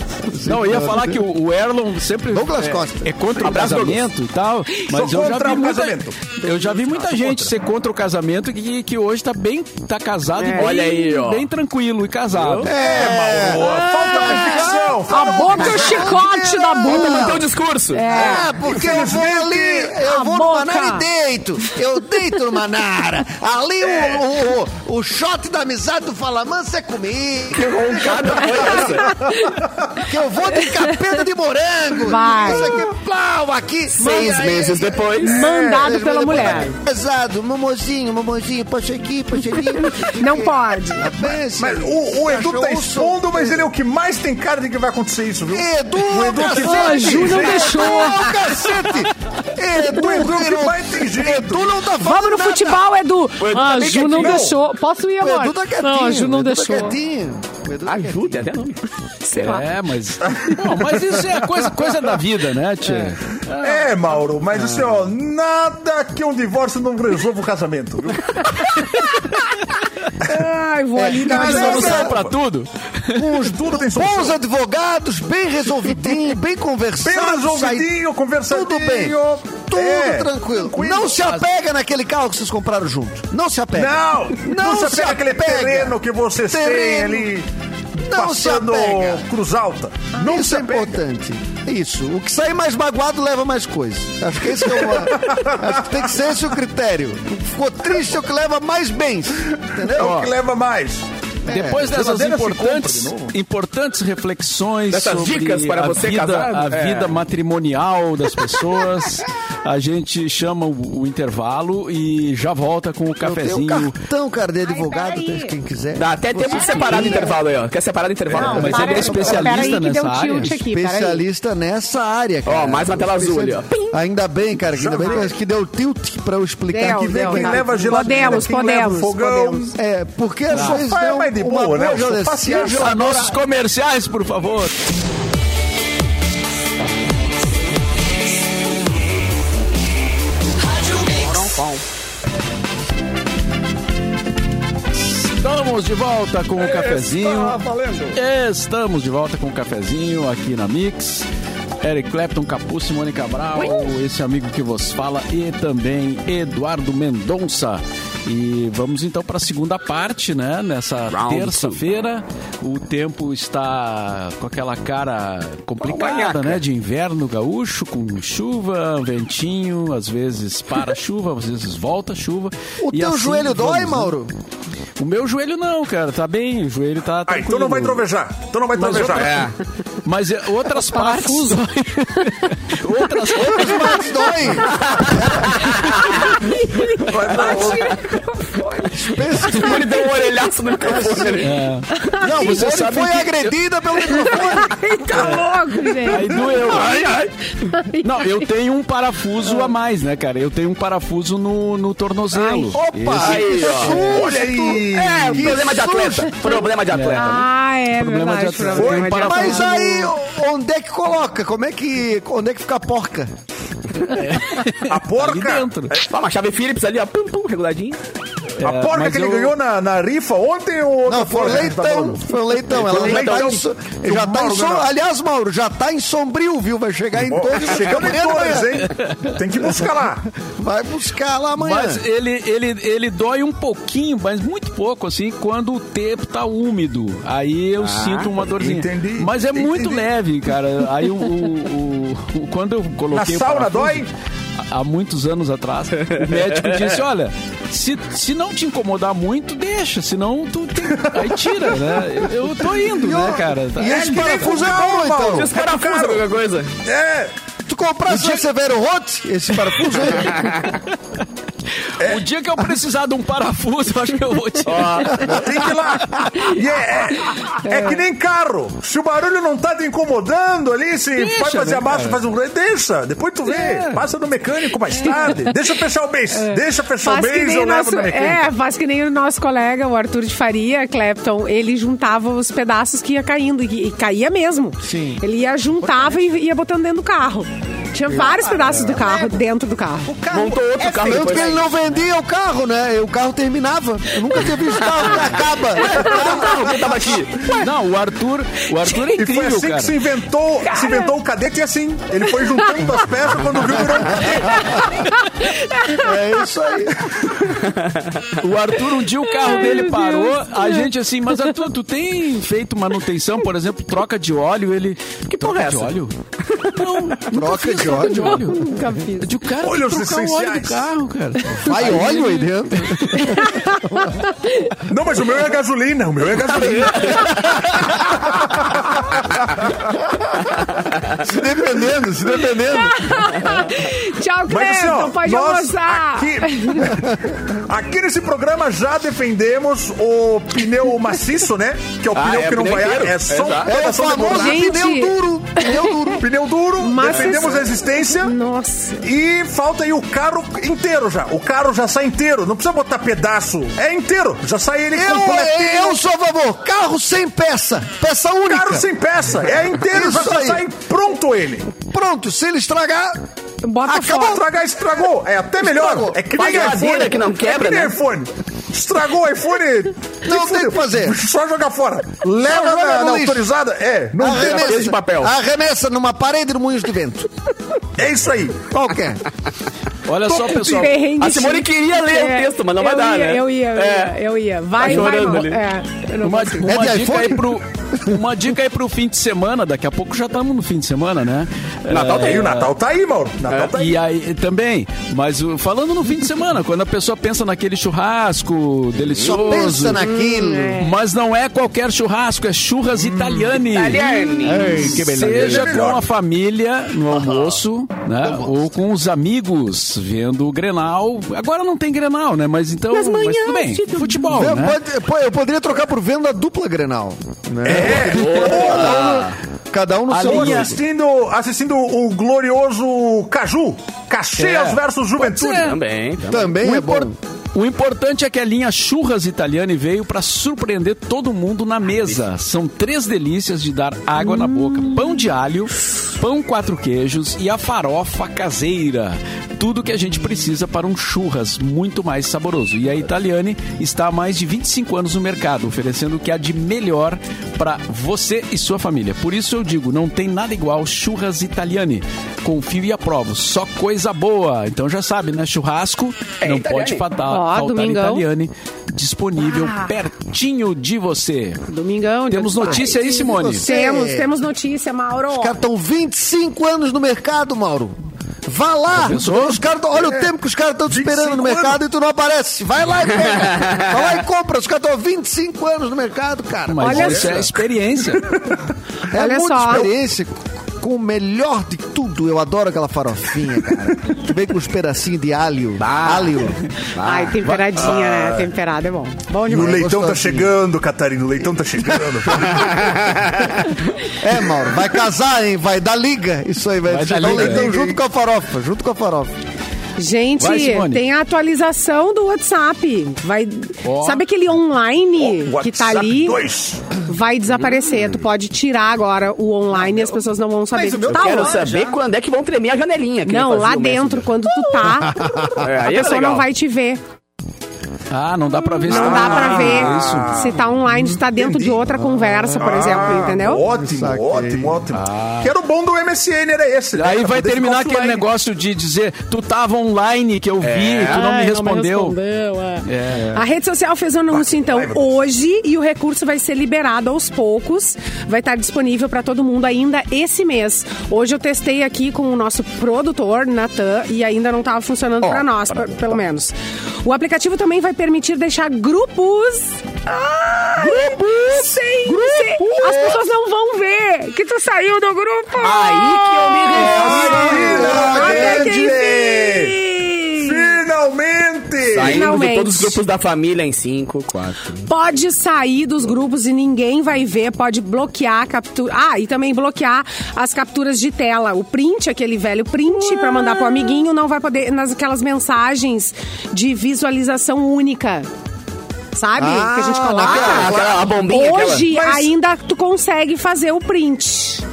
Não, eu ia falar que o, o Erlon sempre Douglas é, Costa. é contra o Abraço, casamento e tal, mas eu já contra vi o muita, casamento. eu já vi muita gente ser contra o casamento que, que hoje tá bem, tá casado e bem, Olha aí, ó. bem tranquilo e casado. É, Mauro, falta reflexão. A boca e o chicote da Manter bunda. o discurso. É, porque eu vou ali, eu vou no boca. Manara e deito. Eu deito no Manara. Ali o, o, o shot da amizade do Fala Mansa é comigo. Que roncada foi essa? *laughs* Que eu vou de capeta de morango. Vai. Isso aqui, plau, aqui. Seis Aí- meses depois. Mandado Depois pela tá mulher. Pesado, mamozinho, mamozinho, puxa aqui, puxa aqui. Não pode. Pensa. Mas o, o Edu tá expondo, mas ele é o que mais tem cara de que vai acontecer isso, viu? Edu, O Edu que vai- não deixou. Edu, cacete. Edu, O Edu que Edu, vai ter jeito. Edu não tá falando Vamos no nada. futebol, Edu. Edu Ah, tá Ju não deixou. Posso ir, O amor? Edu tá quietinho. Não, a Ju não o deixou. Tá quietinho. O tá Ajuda, até nome. *laughs* Será? É, mas. Bom, mas isso é coisa, coisa da vida, né, Tia? É, Mauro, mas assim, ó, nada que um divórcio não resolva o casamento, viu? *laughs* Ai, vou ali dar mas uma é- Solução pra tudo? Tudo tem Bons solução. advogados, bem resolvidinho, bem *laughs* Bem conversado. resolvidinho, conversadinho. Tudo bem. Tudo É, tranquilo. Não se apega naquele carro que vocês compraram junto. Não se apega. Não, não, se apega aquele apega. terreno que vocês têm ali Não se passando apega. Cruz Alta. Não Isso se é importante. Isso. O que sair mais magoado leva mais coisa. Acho que esse é o. *laughs* acho que tem que ser esse o critério. O que ficou triste é o que leva mais bens. É Entendeu? o que leva mais. Depois dessas importantes, de importantes reflexões Dessas sobre dicas para a você vida, casado. a É. vida matrimonial das pessoas, *laughs* a gente chama o, o intervalo e já volta com o Eu cafezinho. cartão, cara, de advogado, tem quem quiser. Dá até tempo de separar o intervalo aí, ó. Quer separar o intervalo? Não, mas ele é especialista nessa área? aqui. Especialista nessa área, cara. Ó, mais uma tela azul ali, ó. Ainda bem, cara, ainda bem que, que deu tilt pra eu explicar. Deu, que deu, quem tá. leva geladeira, Podemos, quem leva podemos, fogão. podemos. É, porque às vezes é mais de boa, né? boa acha- A nossos comerciais, por favor. Estamos de volta com o cafezinho. Estamos de volta com o cafezinho aqui na Mix. Eric Clapton, Capu, Simone Cabral, esse amigo que vos fala, e também Eduardo Mendonça. E vamos então para a segunda parte, né? Nessa terça-feira, o tempo está com aquela cara complicada, né? De inverno gaúcho, com chuva, ventinho, às vezes para chuva, às vezes volta chuva. O E teu assim joelho vamos, dói, né? O meu joelho não, cara, tá bem, o joelho tá Ah, então não vai trovejar. Então não vai Mas trovejar. outra- Mas é, outras *laughs* partes... outras outras Mas dói. Ele deu um orelhaço no microfone ali. Não, você Simone sabe foi que agredida pelo microfone. *laughs* Tá louco, gente. Aí doeu. Ai, ai. Não, eu tenho um parafuso a mais, né, cara? Eu tenho um parafuso no, no tornozelo. Opa! Aí, ó. Olha aí. É, problema de atleta. Problema de atleta. Ah, é Problema verdade. de- problema atleta. Mas aí, onde é que coloca? Como é que, onde é que fica a porca? A Ali porca. dentro. Ó, uma chave Phillips ali, ó. Pum, pum, reguladinho. A porca que ele eu- ganhou na, na rifa ontem ou Não, foi um porca tá leitão. falando? Foi um leitão. Ela Foi um já tá, em, o já tá em som-. Aliás, Mauro, já tá em sombrio, viu? Vai chegar em dois. Chegamos em dois, hein? Tem que buscar lá. Vai buscar lá amanhã. Mas ele, ele, ele dói um pouquinho, mas muito pouco, assim, quando o tempo tá úmido. Aí eu sinto uma dorzinha. entendi, mas é muito entendi. leve, cara. Aí o, o- o- quando eu coloquei Na o sauna parafuso, dói? Há muitos anos atrás, o médico disse: Olha, Se, se não te incomodar muito, deixa. Senão, tu tem, aí tira, né? Eu, eu tô indo, né, cara? E esse que nem parafuso é bom, então. Mauro. Os parafusos, qualquer coisa. É, Tu comprasse um Severo Hot, esse parafuso aí? *laughs* O dia que eu precisar de um parafuso, *laughs* eu acho que eu vou tirar. tem que ir lá. E é, é, é que nem carro. Se o barulho não tá te incomodando ali, se Deixa, vai fazer né, abaixo, faz um. Deixa, depois tu vê. É. Passa no mecânico mais tarde. Deixa fechar o mês. Deixa fechar o Faz que, mês, eu o levo nosso, no mecânico. é, faz que nem o nosso colega, o Arthur de Faria, Clapton, ele juntava os pedaços que ia caindo, e, e caía mesmo. Sim. Ele ia, juntava e ia botando dentro do carro. Tinha vários pedaços do carro dentro do carro. O carro Montou outro é carro Tanto que ele não vendia o carro, né? O carro terminava. Eu nunca tinha visto carro que acaba. Cadê o carro que tava aqui? Não, o Arthur, o Arthur é E foi incrível, assim cara. que se inventou, se inventou o cadete e assim. Ele foi juntando as peças quando viu virou um cadete. *laughs* É isso aí. O Arthur, um dia o carro dele parou, a gente assim, mas Arthur, tu tem feito manutenção, por exemplo, troca de óleo, ele... Que porra é de essa? óleo? Não, *laughs* Troca de troca de óleo. óleo. Nunca fiz. De o cara Olhos o óleo do essenciais. carro, cara. Vai óleo aí dentro. *laughs* Não, mas o meu é gasolina. O meu é gasolina. Se dependendo, se dependendo. Tchau, Mas assim, pode nós aqui, *laughs* aqui nesse programa já defendemos o pneu maciço, né? Que é o Ah, pneu é, que não vai ar, é só Exato. É o famoso pneu duro. Pneu duro. Pneu duro, *laughs* Mas defendemos isso- resistência. Nossa. E falta aí o carro inteiro já. O carro já sai inteiro. Não precisa botar pedaço. É inteiro. Já sai ele Eu, completinho. eu sou a favor. Carro sem peça. Peça única. Carro sem peça. É inteiro. já Isso já sai pronto ele. Pronto, se ele estragar, Bota Acabou de estragar, estragou. É até melhor. Estragou. É que nem geladeira iPhone. que não quebra, é que nem né? iPhone. Estragou o iPhone. *laughs* Não tem o que fazer. Só jogar fora. Leva joga na, na autorizada. É, não tem. Arremessa. arremessa, de papel. arremessa numa parede no moinho de vento. É isso aí. Qualquer. *laughs* Olha só, pessoal. A Simone queria ler o É, texto, mas não vai dar, ia, né? Eu ia, eu É. ia, eu ia. Vai, Tá vai, ali. É, eu não Uma. É uma de dica aí pro, uma dica aí pro fim de semana. Daqui a pouco já estamos no fim de semana, né? Natal tá aí, o Natal tá aí, Mauro. Natal tá aí. E aí também, mas o- falando no fim de semana, *laughs* quando a pessoa pensa naquele churrasco Só delicioso. pensa naquilo. Mas não é qualquer churrasco, é churras italiane. Italiane. Ei, que Seja É com a família no almoço, né? Ou com os amigos vendo o Grenal. Agora não tem Grenal, né? Mas então, mas manhãs tudo bem. Futebol, Eu, né? pode- eu poderia trocar por venda dupla Grenal. Né? Cada um no A seu Estou linha- assistindo, assistindo o glorioso Caju. Caxias É. versus Juventude. Também. também. Também é bom. O importante é que a linha Churras Italiane veio para surpreender todo mundo na mesa. São três delícias de dar água na boca: pão de alho, pão quatro queijos e a farofa caseira. Tudo que a gente precisa para um churras muito mais saboroso. E a Italiane está há mais de 25 anos no mercado, oferecendo o que há de melhor para você e sua família. Por isso eu digo, não tem nada igual Churras Italiane. Confio e aprovo, só coisa boa. Então já sabe, né? Churrasco É não pode faltar, Ó, faltar domingão. Italiane disponível Ah. pertinho de você. Domingão. Temos notícia aí. Simone? Temos, temos notícia, Mauro. Os caras estão 25 anos no mercado, Mauro. Vá lá. Os caras tão- olha o tempo que os caras estão te esperando no 25 mercado e tu não aparece. Vai lá e *laughs* pega. Vai lá e compra. Os caras estão 25 anos no mercado, cara. Mas Olha isso só. é experiência. é olha muita só. experiência. Com o melhor de tudo, eu adoro aquela farofinha, cara. *laughs* Tu vem com os pedacinhos de alho. Alho. Ai, temperadinha, né? Temperada é bom. Bom E o demais. leitão tá chegando, Catarina. O leitão tá chegando. *laughs* É, Mauro, vai casar, hein? Vai dar liga. Isso aí, vai, Vai dar liga, leitão hein? junto com a farofa. Junto com a farofa. Gente, Vai, tem a atualização do WhatsApp. Vai, Ó. Sabe aquele online Ó, que tá ali? 2. Vai desaparecer. Tu pode tirar agora o online e as pessoas não vão saber Mas que meu tá Quero lá. saber quando é que vão tremer a janelinha. Não, lá dentro, quando tu tá, *laughs* É, a aí é pessoa legal. não vai te ver. Ah, não dá pra ver se Não tá- dá pra Ah, ver Isso. se tá online, se tá dentro de outra conversa, por exemplo, entendeu? Ótimo, Saquei. ótimo, ótimo. Que era o bom do MSN, era esse. né? Aí vai poder terminar ficar aquele offline. negócio de dizer, tu tava online que eu vi, tu não me Ai, respondeu. é. É. A rede social fez um anúncio, então, hoje e o recurso vai ser liberado aos poucos. Vai estar disponível para todo mundo ainda esse mês. Hoje eu testei aqui com o nosso produtor, Natan, e ainda não estava funcionando para nós, p- pelo menos. O aplicativo também vai permitir deixar grupos. grupos! Sim, sim. As pessoas não vão ver que tu saiu do grupo. Aí que eu me todos os grupos da família em 5, 4. Pode sair dos grupos e ninguém vai ver, pode bloquear a captura. Ah, e também bloquear as capturas de tela. O print, aquele velho print pra mandar pro amiguinho, não vai poder nas aquelas mensagens de visualização única. Sabe? Ah, que a gente naquela- coloca. aquela- a bombinha Hoje aquela. Ainda tu consegue fazer o print.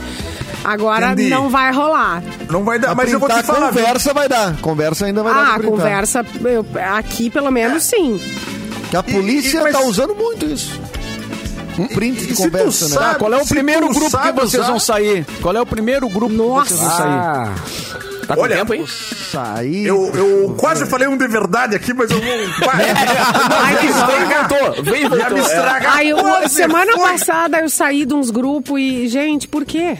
Agora Entendi. não vai rolar. Não vai dar, Pra mas eu vou te falar. viu? Conversa vai dar. Conversa ainda vai dar. Ah, pra a printar. conversa, eu- aqui pelo menos sim. Que a polícia e- mas- tá usando muito isso. Um print E de conversa, né? sabe- Ah, qual é o primeiro grupo que vocês usar- vão sair? Qual é o primeiro grupo que vocês vão sair? Ah. Tá com Olha, tempo, hein? Sair. Eu, eu quase falei um de verdade aqui, mas eu vou. *laughs* Vai, Ai, que me veio e estragar. voltou. Veio e Vai me voltou. É. estragar. Aí, semana foi. passada eu saí de uns grupos e, gente, por quê?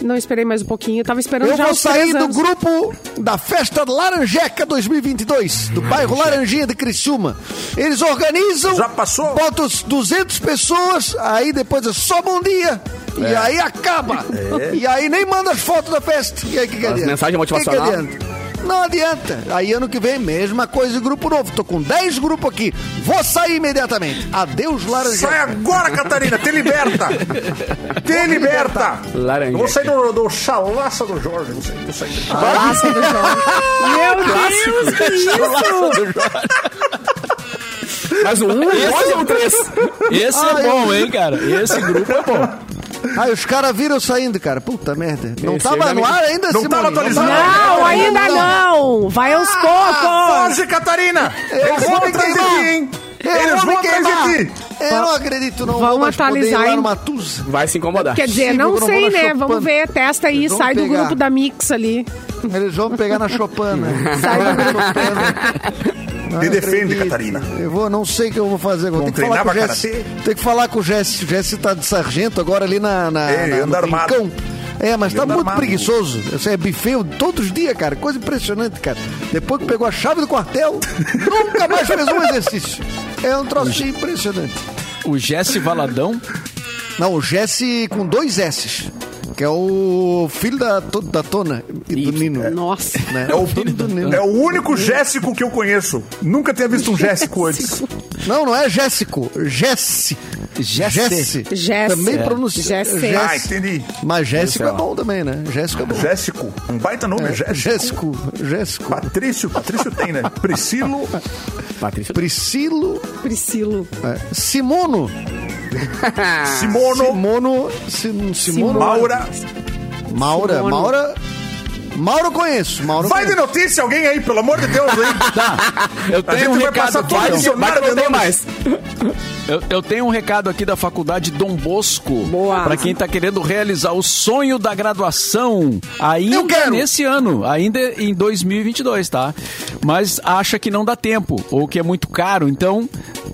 Não esperei mais um pouquinho. Eu tava esperando Eu já vou uns sair do grupo da Festa Laranjeca 2022, do bairro Laranjinha de Criciúma. Eles organizam, Já passou? botam os 200 pessoas, aí depois é só bom dia. E aí acaba. E aí nem manda as fotos da festa. E aí que, que As mensagens Que que motivacional? adianta? Não adianta. Aí ano que vem, mesma coisa, grupo novo. Tô com 10 grupos aqui. Vou sair imediatamente. Adeus, Laranjeca. Sai agora, Catarina, te liberta! Te liberta! Laranja. Eu vou sair do, do chalaça do Jorge. Vou sair, vou sair. Nossa, do Jorge. Meu Deus, que isso? Mas o 1, um, dois ou três? Esse Ah, é bom, hein, cara? Esse grupo é bom. Aí os caras viram saindo, cara. Puta merda. Não Esse tava no ar ainda, Não Simone? tava atualizado. Não, ainda não. Vai aos poucos. Foge, Catarina! Eles vão me queimar. ti, hein? Eu Eles vão me queimar. ti! Eu não acredito, não Vamos vou mais poder ir atualizar lá em-. Vai se incomodar. Quer dizer, não sei, né? Vamos ver, testa aí, Eles sai do pegar. grupo da Mix ali. Eles vão pegar na *laughs* Chopana. Sai do grupo. *laughs* Te defende, acredito. Catarina. Eu vou, não sei o que eu vou fazer. Vou ter que falar com o Jesse. Tem que falar com o Jesse. O Jesse tá de sargento agora ali na. na, É, na anda no armado. Rincão. É, mas tá muito armado. preguiçoso. Isso é buffet todos os dias, cara. Coisa impressionante, cara. Depois que pegou a chave do quartel, *laughs* nunca mais fez um exercício. É um troço impressionante. O Jesse Valadão. Não, o Jesse com dois S's. Que é o filho da, da Tona e do Nino. Nossa. né? É o, filho do Nino. é o único Jéssico que eu conheço. Nunca tinha visto um Jéssico antes. Não, não é Jéssico. Jesse. Jesse. Jesse. Também É. pronuncia. Jesse. Ah, entendi. Mas Jéssico é bom também, né? Jéssico é bom. Jéssico. Um baita nome, Jéssico. Jéssico. Jéssico. Patrício. Patrício tem, né? Priscilo. Patrícia. Priscilo. Priscilo. é, Simono. Simono. Simono. Sim, Simono. Maura. Maura. Simono. Maura. Mauro eu conheço. Mauro eu Vai de conheço. notícia alguém aí, pelo amor de Deus, hein? *laughs* Eu A tenho um vai recado Vai que eu de tenho nomes. mais. Eu, eu tenho um recado aqui da faculdade Dom Bosco. Boa. Pra quem tá querendo realizar o sonho da graduação Eu ainda nesse ano, ainda em 2022, tá? Mas acha que não dá tempo ou que é muito caro, então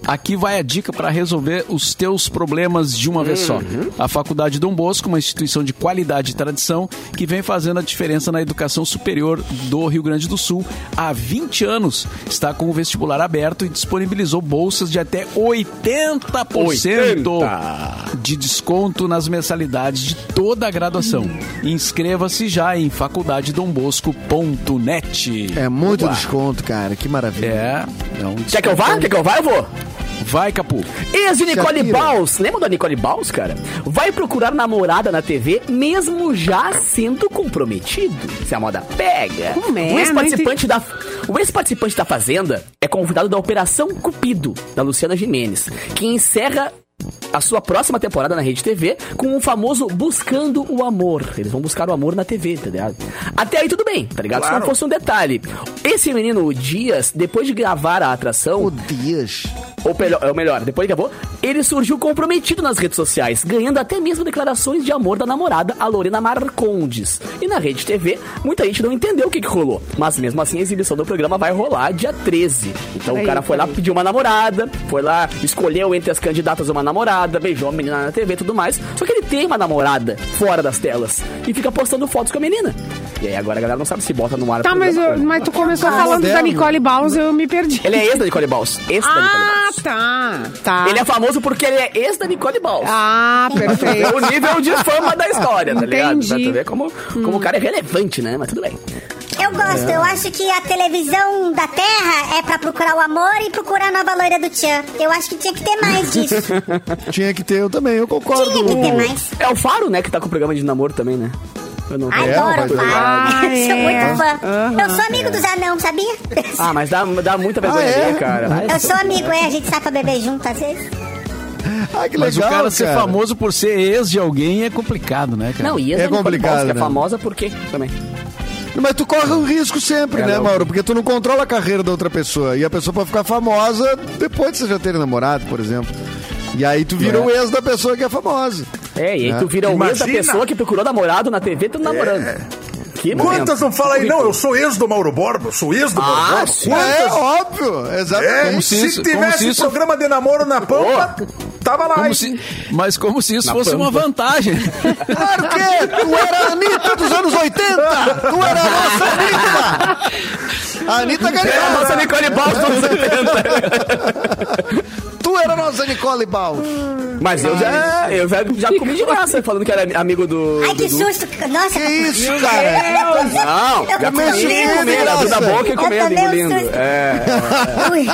aqui vai a dica para resolver os teus problemas de uma vez só. A Faculdade Dom Bosco, uma instituição de qualidade e tradição que vem fazendo a diferença na educação superior do Rio Grande do Sul há 20 anos. Está com o vestibular aberto e disponibilizou bolsas de até 80% de desconto nas mensalidades de toda a graduação. Inscreva-se já em faculdadedombosco.net. É muito Uau. desconto, cara. Que maravilha. É, é um Quer que eu vá? Quer que eu vá? Eu vou. Vai, Capu. Ex de Nicole Shakira. Baus, lembra da Nicole Baus, cara? Vai procurar namorada na TV mesmo já sendo comprometido. Se a moda pega. Como é? O ex-participante da, o ex-participante da Fazenda é convidado da Operação Cupido, da Luciana Jimenez, que encerra a sua próxima temporada na Rede TV com o famoso Buscando o Amor. Eles vão buscar o amor na TV, tá ligado? Até aí tudo bem, tá ligado? Se Claro. não fosse um detalhe. Esse menino, o Dias, depois de gravar a atração, O Dias. ou melhor, é o melhor, depois que acabou, ele surgiu comprometido nas redes sociais, ganhando até mesmo declarações de amor da namorada, a Lorena Marcondes. E na Rede TV, muita gente não entendeu o que, que rolou. Mas mesmo assim, a exibição do programa vai rolar dia 13. Então Peraí, o cara foi lá, peraí. pediu uma namorada, foi lá, escolheu entre as candidatas uma namorada, beijou a menina na TV e tudo mais. Só que ele tem uma namorada fora das telas e fica postando fotos com a menina. E aí agora a galera não sabe se bota no ar. Tá, mas, eu- mas tu começou falando moderno. da Nicole Baus, eu me perdi. Ele é ex da Nicole Balls. Ex da Nicole Ah, Balls. tá. Tá. Ele é famoso porque ele é ex da Nicole Balls. Ah, É perfeito. o nível de fama da história, tá ligado? Entendi. Pra tu ver como, como o cara é relevante, né? Mas tudo bem. Eu gosto, eu acho que a televisão da Terra é pra procurar o amor e procurar a nova loira do Tchan. Eu acho que tinha que ter mais disso. *laughs* Tinha que ter, eu também, eu concordo. tinha que ter mais. É o Faro, né, que tá com o programa de namoro também, né? Eu não Adoro vai o ter. Faro. Ah, *laughs* Eu sou é. muito fã. Eu sou amigo dos anão, sabia? Ah, mas dá, dá muita vergonha Ah, é? ali, cara. Eu sou amigo, é, a gente sai pra beber junto às vezes. Ah, que Mas legal, o cara ser famoso por ser ex de alguém é complicado, né, cara? Não, e ex É Nicole complicado, é né? famosa por quê também? Mas tu corre um risco sempre, É, né, não. Mauro? Porque tu não controla a carreira da outra pessoa. E a pessoa pode ficar famosa depois de você já ter namorado, por exemplo. E aí tu vira É. o ex da pessoa que é famosa. É, e aí É. tu vira o ex da pessoa que procurou namorado na TV, tu namorando. Que momento. Quantas não falam aí? Não, eu sou ex do Mauro Borba, eu sou ex do Mauro Ah, Borba. sim. É Quantas? óbvio, É, exatamente. Como se se, isso- tivesse se isso- programa de namoro na Pampa, tava lá. Como se- mas como se isso Na fosse uma pampa. vantagem. *laughs* Claro que é. tu era a Anitta dos anos 80! Tu era a nossa Anitta! A Anitta É a ganhava! nossa Nicole Balls dos anos 80. *laughs* Tu era a nossa Nicole Ball! Mas eu já, eu já, já comi de graça, falando que era amigo do. Ai, que do- susto. Nossa, Que isso, cara? Não, já comi, comi, graça. abriu da boca e Eu um engolindo. É. Ui.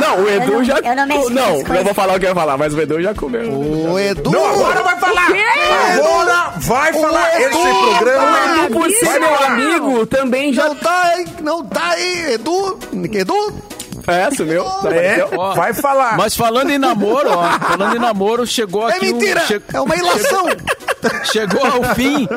Não, o Edu não- já. eu não mexo não, não vou falar o que eu ia falar, mas o Edu já comeu. O Edu! Não, agora vai falar! Agora vai falar! Esse programa. O Edu, por ser meu amigo, também já. Não tá aí, não tá aí, Edu! Edu? É, sumiu. É, Ó, vai falar. Mas falando em namoro, ó, falando em namoro, chegou É aqui mentira! o, che- É uma ilação! chegou ao fim.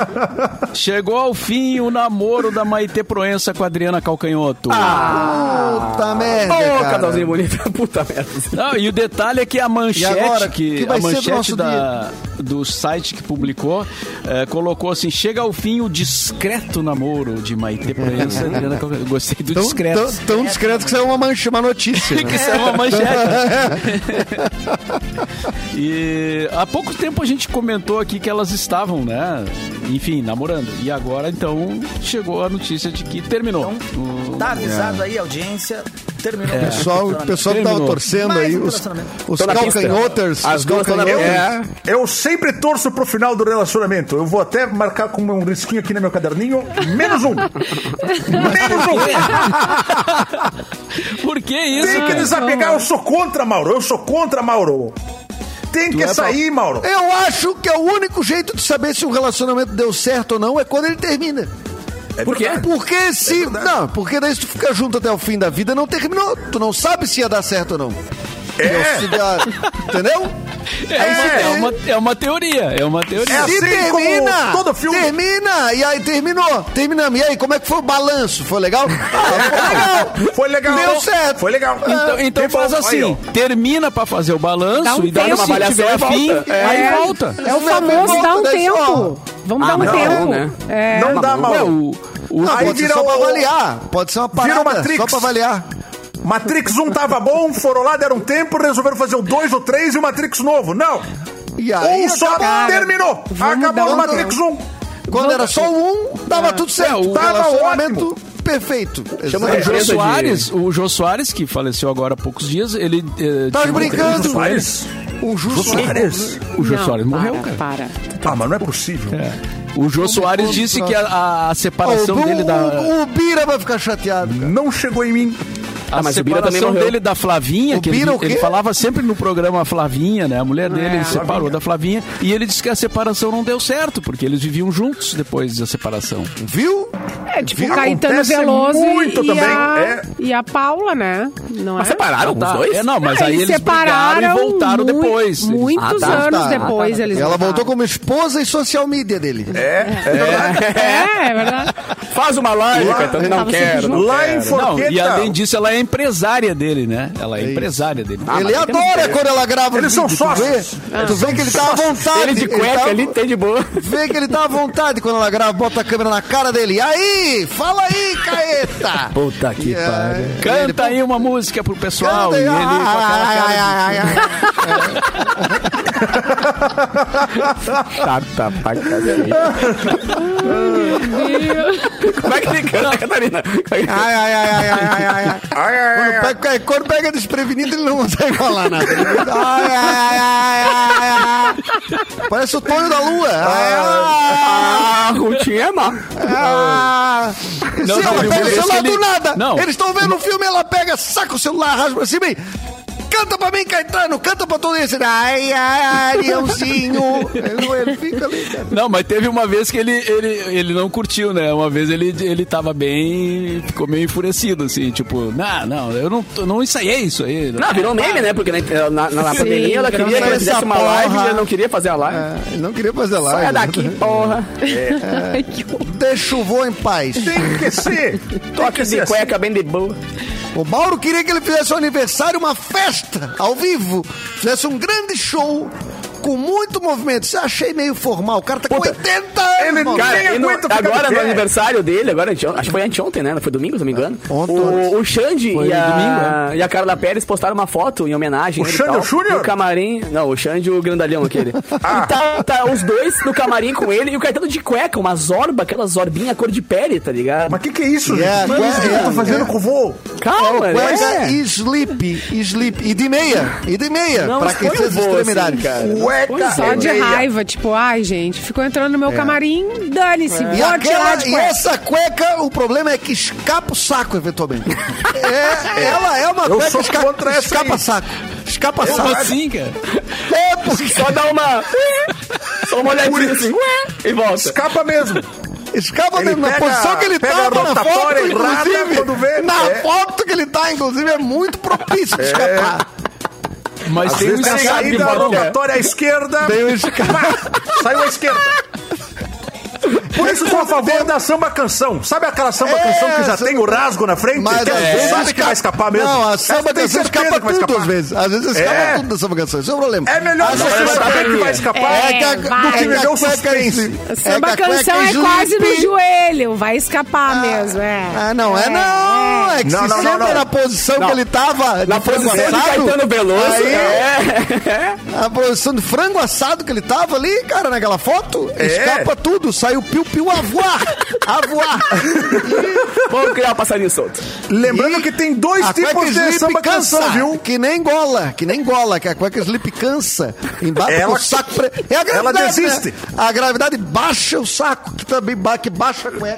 Chegou ao fim o namoro da Maitê Proença com a Adriana Calcanhoto. Puta merda, Ô, cara. casalzinho bonito. *laughs* Puta merda. Não, e o detalhe é que a manchete E agora, que, que vai a ser do manchete nosso da, do site que publicou eh, colocou assim: chega ao fim o discreto namoro de Maitê Proença e *laughs* Adriana Calcanhoto. Eu Gostei do Tão, discreto. tão, tão discreto que saiu uma, mancha, uma notícia. *laughs* que né? isso é uma manchete. *laughs* e há pouco tempo a gente comentou aqui que elas estavam, né? Enfim, namorando. E agora, então, chegou a notícia de que terminou. O- Tá avisado aí, audiência. Terminou. O pessoal, o pessoal que tava torcendo Mais aí, um os, os calcanhoters, As duas calcanhoters. É. Eu sempre torço pro final do relacionamento. Eu vou até marcar com um risquinho aqui no meu caderninho. Menos um. Menos um. *laughs* Por que isso? Tem que desapegar. Eu sou contra, Mauro. Eu sou contra, Mauro. Tem que é pra- sair, Mauro. Eu acho que é o único jeito de saber se um relacionamento deu certo ou não é quando ele termina. Por quê? Porque se. não, porque daí se tu fica junto até o fim da vida, não terminou. Tu não sabe se ia dar certo ou não. É. Dá- entendeu? É, é uma, é uma teoria, é uma teoria. É assim termina! como todo filme. Termina! E aí terminou! Terminamos. E aí, como é que foi o balanço? Foi legal? Ah, Foi legal. Deu certo. Foi legal. Então, então faz assim, Aí, termina pra fazer o balanço Dá um e daí tempo. se Uma tiver avaliação e fim, volta. aí É. volta. É o famoso dar um só- tempo. Vamos Ah, dar um não, tempo. né? É. Não dá, Ué, Mauro. o, o, Não, Aí pode ser vira só pra o- avaliar. Pode ser uma parada, só pra avaliar. Matrix 1 tava bom, foram lá, deram tempo, resolveram fazer o 2, o 3 e o Matrix novo. Não. E aí, Um só acaba- terminou. Acabou o um- Matrix 1. Quando era só um, dava tudo certo. É, o Tava ótimo. Perfeito. Chama Exato. o Jô empresa de- Soares, o Jô Soares, que faleceu agora há poucos dias, ele. eh, Tá brincando? com ele. Soares? O Jô Soares? O Jô Soares morreu, para, cara. Para. Ah, mas não é possível. O Jô Soares como disse que a, a separação o, dele da. o, o Bira vai ficar chateado. cara. Não chegou em mim. A Ah, mas o Bira também separação morreu. dele da Flavinha, O que ele, Bira o quê? ele falava sempre no programa Flavinha, né? A mulher dele É. separou da Flavinha e ele disse que a separação não deu certo, porque eles viviam juntos depois da separação. Viu? É tipo Viu? Caetano Acontece Veloso muito e, também, a, é. e a Paula, né? Não Mas é? separaram os Tá, dois? é, não, mas Ah, aí eles separaram brigaram e voltaram mui- depois. Muitos Ah, tá. anos Tá. depois eles Ela voltaram. voltou como esposa e social media dele. É, é verdade. É, é verdade. Faz uma live, Lá- Caetano. Não quero, Lá em Forqueta. e além disso, ela é empresária dele, né? Ela é, empresária dele. Ah, ele que adora quando ela grava Eles os são tu sócios. vê? Tu vê que ele tá à vontade. Ele de cueca, tá- ele tem de boa. *laughs* Vê que ele tá à vontade quando ela grava, bota a câmera na cara dele. Aí, fala aí, Caeta. *laughs* Puta que É, pariu. Canta aí uma música pro pessoal. Canta E ele com aquela Ai, cara ai, de- ai, ai, Chata *laughs* pra cacete. Como é que ele canta, Catarina? É ai, ai, ai, ai, ai, ai, ai. Ai, ai, Quando ai, pega, quando pega desprevenido, ele não consegue falar nada. Parece o Tonho da Lua. Ah, Rutinha é má. Ah, Não, se ela pega o celular do nada. Eles estão vendo o filme, ela pega, saca o celular, raspa pra cima e... Canta pra mim, Caetano, canta pra todo esse. Ai, ai. Ele, ele fica ali, cara. Não, mas teve uma vez que ele, ele, ele não curtiu, né? Uma vez ele, ele tava bem. ficou meio enfurecido, assim, tipo, não, não, eu não, eu não ensaiei isso aí. Não, virou meme, né? Porque na, na, na Sim, pandemia ela queria que ele fizesse uma Essa live e porra. ele não queria fazer a live. É, ele não queria fazer live. Sai daqui, porra. Que horror. Deixa o vô em paz. Tem que ser. Toque de assim. cueca bem de boa. O Mauro queria que ele fizesse um aniversário, uma festa ao vivo. Fizesse um grande show com muito movimento. Isso eu achei meio formal. O cara tá com Puta. 80 anos, Ele. Cara, e no- agora no aniversário dele, agora, acho que foi anteontem, né? Foi domingo, se não me engano. Ontem. O, o Xande Foi e a, domingo, e a Carla Pérez postaram uma foto em homenagem. O e Xande, tal, o Júnior? No camarim. Não, o Xande, o grandalhão aquele. *laughs* Ah. E tá, tá os dois no camarim com ele e o Caetano de cueca, uma zorba, aquela zorbinha cor de pele, tá ligado? Mas o que, que é isso, É, gente? O que é, você tá é, fazendo é. com o vô? Calma, Cueca né? e sleep, e sleep. E de meia, e de meia. Não, pra aquecer as vô, extremidades. assim, cara. Cueca Só de raiva, tipo, ai, gente, ficou entrando no meu camarim, dane-se, E, de e cueca. essa cueca, o problema é que escapa o saco, eventualmente. *laughs* É, ela é uma Eu cueca sou esca- contra essa escapa aí. saco. Escapa Como saco. assim, cara? É, porque Só dá uma. Só uma olhadinha assim, ué, e volta. Escapa mesmo. escapa Ele mesmo. Na pega- posição que ele tava na foto, errada inclusive. quando vê. Na É. foto que ele tá, inclusive, é muito propício de escapar. Mas Às tem um vezes a escape, saída rotatória à esquerda. Tem um *laughs* Saiu à esquerda. Por isso sou a favor da samba canção. Sabe aquela samba É, canção que já tem o rasgo na frente? Mas que às às vezes sabe que vai escapar mesmo. Não, a samba tem canção certeza escapa que vai escapar. às vezes. Às vezes escapa É. tudo da samba canção. Esse é o problema. É melhor você saber que vai É, escapar. que a- vai. do Que a deu cueca suspense. é- Samba é a canção é quase no sleep. Joelho, vai escapar mesmo, é. Ah, não é não. É que Não, se não, não, senta não. na posição Não. que ele tava. Na de frango posição de assado, Caetano Veloso. aí- É. A posição de frango assado que ele tava ali, cara, naquela foto, É. escapa tudo, saiu piu-piu a voar. A voar. *laughs* Vamos criar um passarinho solto. Lembrando E que tem dois tipos de samba cansa, canção, viu? Que nem gola, que nem gola, que a cueca sleep cansa. Ela- com o saco pre... É a ela gravidade, desiste. né? A gravidade baixa o saco, que também ba... que baixa a cueca.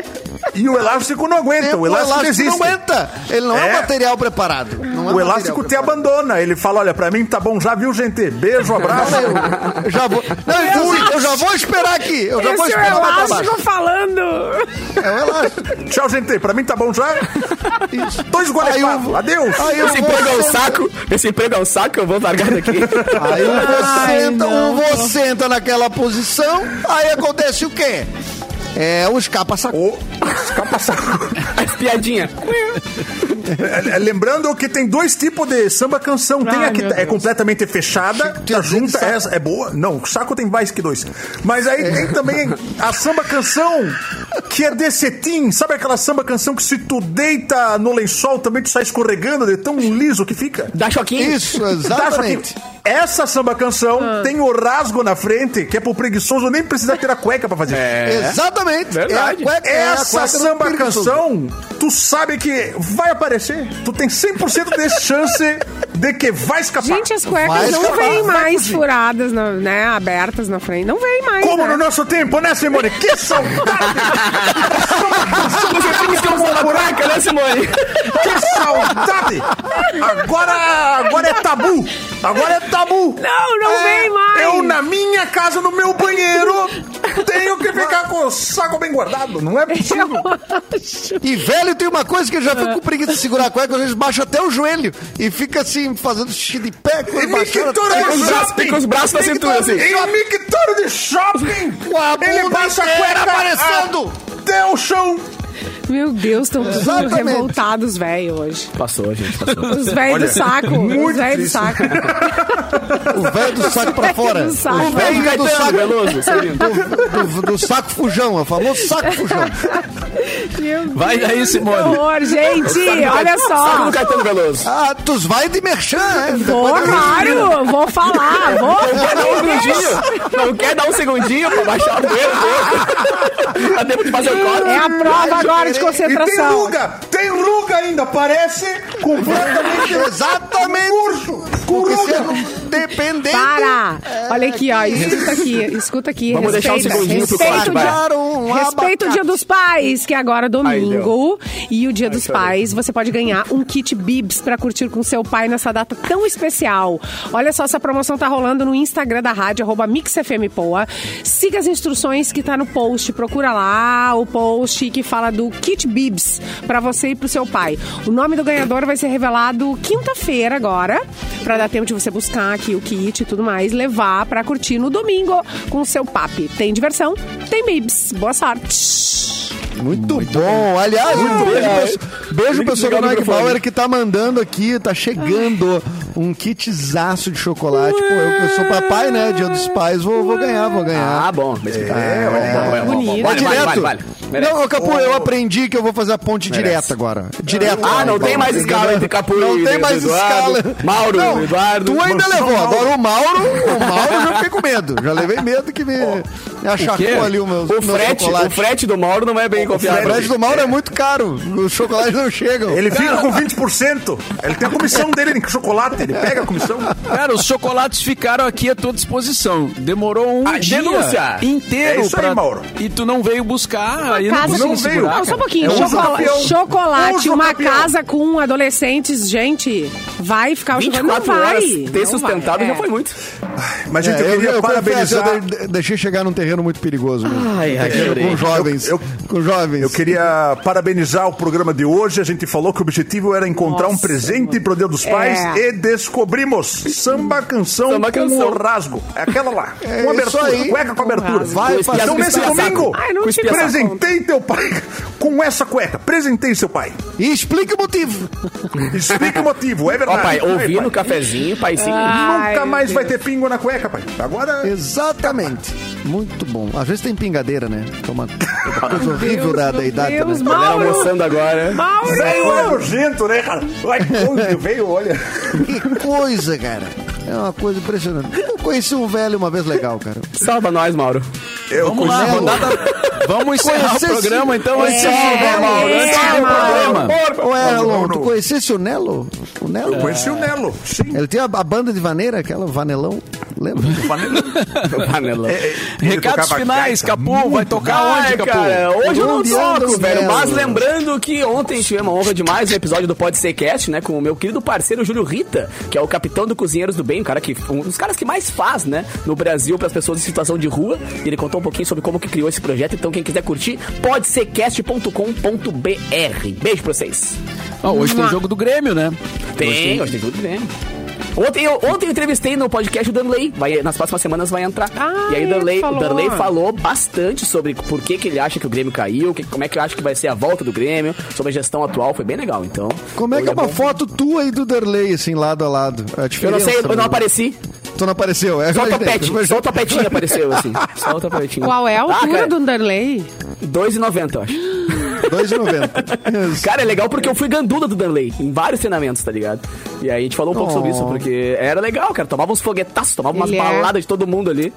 E o elástico não aguenta. O elástico desiste. não aguenta. Ele não é, É. material preparado. Não é O elástico te preparado. abandona. Ele fala: olha, pra mim tá bom já, viu, gente? Beijo, abraço. Não, eu, já vou. Não, eu, eu já vou esperar aqui. Eu já vou Esse é o esperar pra baixo. elástico falando. É o elástico. Tchau, gente. Pra mim tá bom já. Dois Aí guarda eu- Adeus. Aí eu Esse vou emprego é um saco. Esse emprego é um saco, eu vou largar daqui. Aí o vô senta, não. o vô senta naquela posição, aí acontece o quê? É o escapa-saco. Ô, escapa saco. *laughs* As piadinhas. É, é, Lembrando que tem dois tipos de samba canção. Tem Ai, a que é Deus. completamente fechada, tá junta, saco. essa é boa. Não, o saco tem mais que dois. Mas aí tem também a samba canção que é de cetim. Sabe aquela samba canção que se tu deita no lençol também tu sai escorregando de tão liso que fica? Dá choquinho. Isso, Tá, exatamente. Essa samba canção tem o rasgo na frente, que é pro preguiçoso nem precisar ter a cueca pra fazer. Exatamente. Verdade. É a cueca, é a Essa cueca do samba canção, tu sabe que vai aparecer. Tu tem 100% de chance de que vai escapar. Gente, as cuecas Vai não vêm mais furadas, na- né? Abertas na frente. Não vem mais. Como né? no nosso tempo, né, Simone? Que saudade! *laughs* Você que descansar na cueca, né, Simone? que saudade! Agora, agora é tabu! Agora é tabu! Não, não É, vem mais. Eu, na minha casa, no meu banheiro, tenho que ficar com o saco bem guardado. Não é possível. *laughs* E velho tem uma coisa que eu já fico com preguiça de segurar a cueca, às vezes baixa até o joelho e fica assim, fazendo xixi de pé, com os braços- shopping! fica os braços na cintura, assim. E o mictório de shopping! Com a Ele bunda baixa a inteira cueca aparecendo. até o chão Meu Deus, estão tudo Exatamente. revoltados, velho, hoje. Passou, gente, passou. Os velhos do saco. Os velhos do saco. O velho do saco pra fora. do saco. O velho do saco, Veloso, lindo. do, do- do saco fujão, é o famoso saco fujão. Meu Vai daí, Que Simone. horror, gente. Olha Saco só. do Caetano Veloso. Ah, tu vai de merchan, é? Vou, claro. Vou falar. Vou. Quer dar um segundinho? Não quer dar um segundinho pra baixar o dedo? *laughs* Dá tempo de fazer o corte? É a prova agora de E tem concentração. ruga! Tem ruga ainda! Parece completamente *laughs* Exatamente. curso! Com Porque ruga! sendo dependente. Para! Olha aqui, ó. Escuta aqui, escuta aqui. Vamos deixar um segundinho pro corte, um Respeito o Dia dos Pais, que é agora domingo. e o Dia dos chorei. Pais, você pode ganhar um kit Bibs pra curtir com seu pai nessa data tão especial. Olha só, essa promoção tá rolando no Instagram da rádio, arroba MixFMPoa. Siga as instruções que tá no post. Procura lá o post que fala do kit Bibs pra você e pro seu pai. O nome do ganhador vai ser revelado quinta-feira agora, pra dar tempo de você buscar aqui o kit e tudo mais, levar pra curtir no domingo com o seu papi. Tem diversão? Tem Bibs. Boa sorte. Muito, bom. Aliás, um beijo, pro- beijo o Nike microfone. Bauer que tá mandando aqui, tá chegando um kitzaço de chocolate. Pô, eu que sou papai, né? Dia dos pais, vou, vou ganhar, vou ganhar. Ah, bom. É, é, bonito. Vale, é vale, direto. vale, vale. Merece. Não, Capu, eu aprendi que eu vou fazer a ponte direta agora. Direto. Ah, não tem mais escala entre Capu Não e tem mais Eduardo. escala. Mauro, Não, Eduardo. Tu ainda Mansão levou. Mauro. Agora o Mauro, o Mauro eu já fiquei com medo. Já levei medo que me, me achacou ali o meu, O meu frete, chocolate. o frete do Mauro não é bem O confiável. frete do Mauro é muito caro. Os chocolates não chegam. Ele fica com 20%. Ele tem a comissão dele em chocolate, ele pega a comissão. Cara, os chocolates ficaram aqui à tua disposição. Demorou um Ah, dia denúncia. inteiro É isso aí, pra... Mauro. E tu não veio buscar, casa não segurar, veio. Não, só um pouquinho. É um Chocola- campeão. chocolate, Um uma campeão. casa com adolescentes, gente, vai ficar o chocolate? Não 24 vai. ter sustentado vai. já É. foi muito. Mas, gente, É, eu queria eu confesso, parabenizar. eu de- deixei chegar num terreno muito perigoso. mesmo. Ai, ai, Terreno chorei. com jovens. Eu- com jovens. Eu queria parabenizar o programa de hoje. A gente falou que o objetivo era encontrar um Nossa, presente pro Dia dos Pais É. e descobrimos Samba Canção Samba com Canção. o rasgo. É aquela lá. É com isso abertura, aí. cueca com abertura. Vai Com fazer Então, Com nesse domingo, saco. Ai, não Com te espinha saco. presentei teu pai com essa cueca. Presentei seu pai. E explica o motivo. Explica o motivo, é Ó, verdade. pai, ouvi no pai. cafezinho, paizinho. Ai, Nunca mais vai Deus. ter pingo na cueca, pai. Agora. Exatamente. Muito bom. Às vezes tem pingadeira, né? Que é uma *laughs* coisa horrível da, da idade. Deus, né? Galera Mauro. almoçando agora. Mauro! Veio é nojento, né, cara? Ai, que coisa, veio, olha. Que coisa, cara. É uma coisa impressionante. Eu conheci um velho uma vez legal, cara. Salva nós, Mauro. Eu Vamos lá, rodada... Vamos encerrar Conhecesse- o programa, então, antes de É, encerrar, Mauro. é, Antes de encerrar o. Ô, Erlon, tu conhecesse o Nelo? O Nelo? Eu conheci o Nelo, sim. Ele tinha a banda de vaneira, aquela Vanelão. Lembra? *laughs* Panelão. *laughs* Ele Recados tocava finais, gaita. Capu. Vai tocar Ai, onde, Capu? cara, hoje eu não toco, os velho. Nelos? Mas lembrando que ontem tivemos a honra demais no episódio do Pode Ser Cast, né? Com o meu querido parceiro Júlio Rita, que é o capitão do Cozinheiros do Bem, um cara que. Um dos caras que mais faz, né? No Brasil, para as pessoas em situação de rua. E ele contou um pouquinho sobre como que criou esse projeto. Então, quem quiser curtir, podsercast.com.br. Beijo pra vocês. Ah, hoje tem jogo do Grêmio, né? Tem, hoje tem tudo bem. Ontem eu, ontem eu entrevistei no podcast o Danley. Vai, nas próximas semanas vai entrar. Ah, e aí o Danley, o falou. Danley falou bastante sobre por que, que ele acha que o Grêmio caiu, que- como é que ele acha que vai ser a volta do Grêmio, sobre a gestão atual. Foi bem legal, então. Como é que é uma bom. foto tua e do Derley, assim, lado a lado? A Eu não sei, eu não apareci. Tu não apareceu, é Só o topete, só o topetinho apareceu, assim. *laughs* Só o topetinho. Qual é a Ah, altura cara, do Underlay? 2,90, eu acho. *gasps* 2,90. Isso. *laughs* Cara, é legal porque eu fui gandula do Danley em vários treinamentos, tá ligado? E aí a gente falou um pouco Oh. sobre isso, porque era legal, cara. Tomava uns foguetaços, tomava umas Ele é- baladas de todo mundo ali.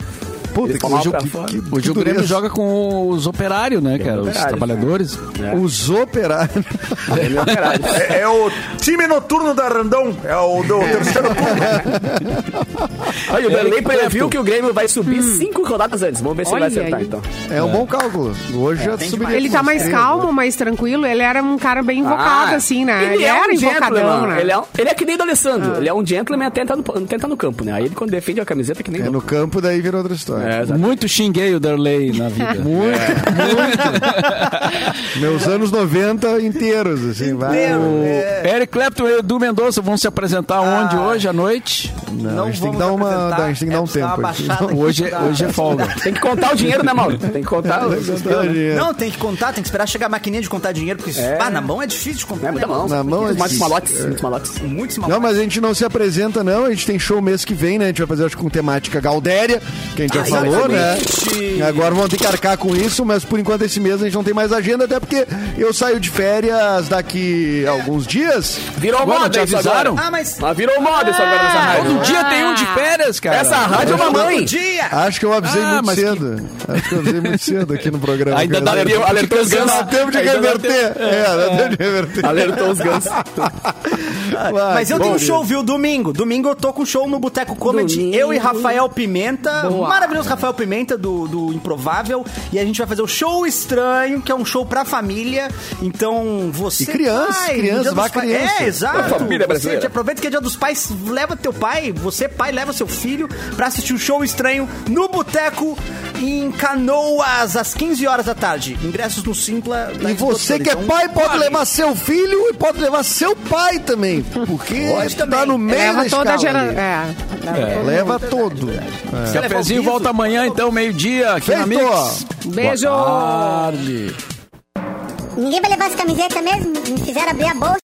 Puta, que, falavam que, que, Hoje o Grêmio dureza. joga com os operários, né, cara? Os operários, trabalhadores. Os operários. Grêmio, caralho. *laughs* É, é o time noturno da Randão. É o do terceiro turno. *laughs* Olha, o Danley Eric previu que o Grêmio vai subir cinco rodadas antes. Vamos ver se ele vai Olha acertar, aí. então. É um bom cálculo. Hoje já subiria. Ele tá mais calmo, mais tranquilo. Ele era um cara bem invocado, Ah, assim, né? Ele, é era um invocadão, né? Ele é, um- ele é que nem do Alessandro. Ele é um gentleman até tá no, até no campo, né? Aí ele quando defende a camiseta que nem... É no campo, daí vira outra história. É. Muito xinguei o Darley na vida. *laughs* Muito, muito. Meus anos 90 inteiros, assim, vai. O Eric Clapton e Edu Mendonça vão se apresentar onde hoje à noite? Não, a gente tem que dar uma, a gente tem que dar um tempo. Hoje, hoje é folga. Tem que contar o dinheiro, né, Mauro? Tem que contar. o- Não, tem que contar, tem que esperar chegar a maquininha de contar dinheiro, porque ah, na mão é difícil de contar. É muita mão. Na mão é Muitos malotes. Muitos malotes. Muitos Não, mas a gente não se apresenta, não. A gente tem show mês que vem, né? A gente vai fazer, acho que com temática Galdéria, que a gente já falou, né? exatamente. Agora vamos ter que arcar com isso, mas por enquanto esse mês a gente não tem mais agenda, até porque eu saio de férias daqui a alguns dias. Virou moda te avisaram? agora. Ah, mas Mas virou moda isso agora nessa rádio. Todo dia tem um de férias, cara. Essa rádio é uma mãe. dia! Acho que eu avisei Ah, muito cedo. Acho que eu avisei muito cedo aqui no programa. Ainda dá Alertou, alertou os gansos. Tempo de reverter. É, dá tempo de reverter. Alertou os gansos. *laughs* Vai, Mas eu tenho um show, viu? Domingo. Domingo eu tô com show no Boteco Comedy. Domingo. Eu e Rafael Pimenta. Boa. Maravilhoso Rafael Pimenta, do, do Improvável. E a gente vai fazer o Show Estranho, que é um show pra família. Então, você. E crianças, pai, crianças, Dia dos vá Pais- criança. É, exato. A família Você brasileira. aproveita que é dia dos pais, leva teu pai. Você, pai, leva seu filho pra assistir o Show Estranho no Boteco em Canoas, às 15 horas da tarde. Ingressos no Simpla. E você que é Então, pai pode levar seu filho e pode levar seu pai também. Porque Pode tá no meio da Leva toda a escala gera... ali. É. Leva todo Leva todo. Você levar Cafezinho o riso, volta amanhã, então, meio-dia, aqui na Feito. Mix. Beijo! Boa tarde. Ninguém vai levar essa camiseta mesmo? Me fizeram abrir a bolsa.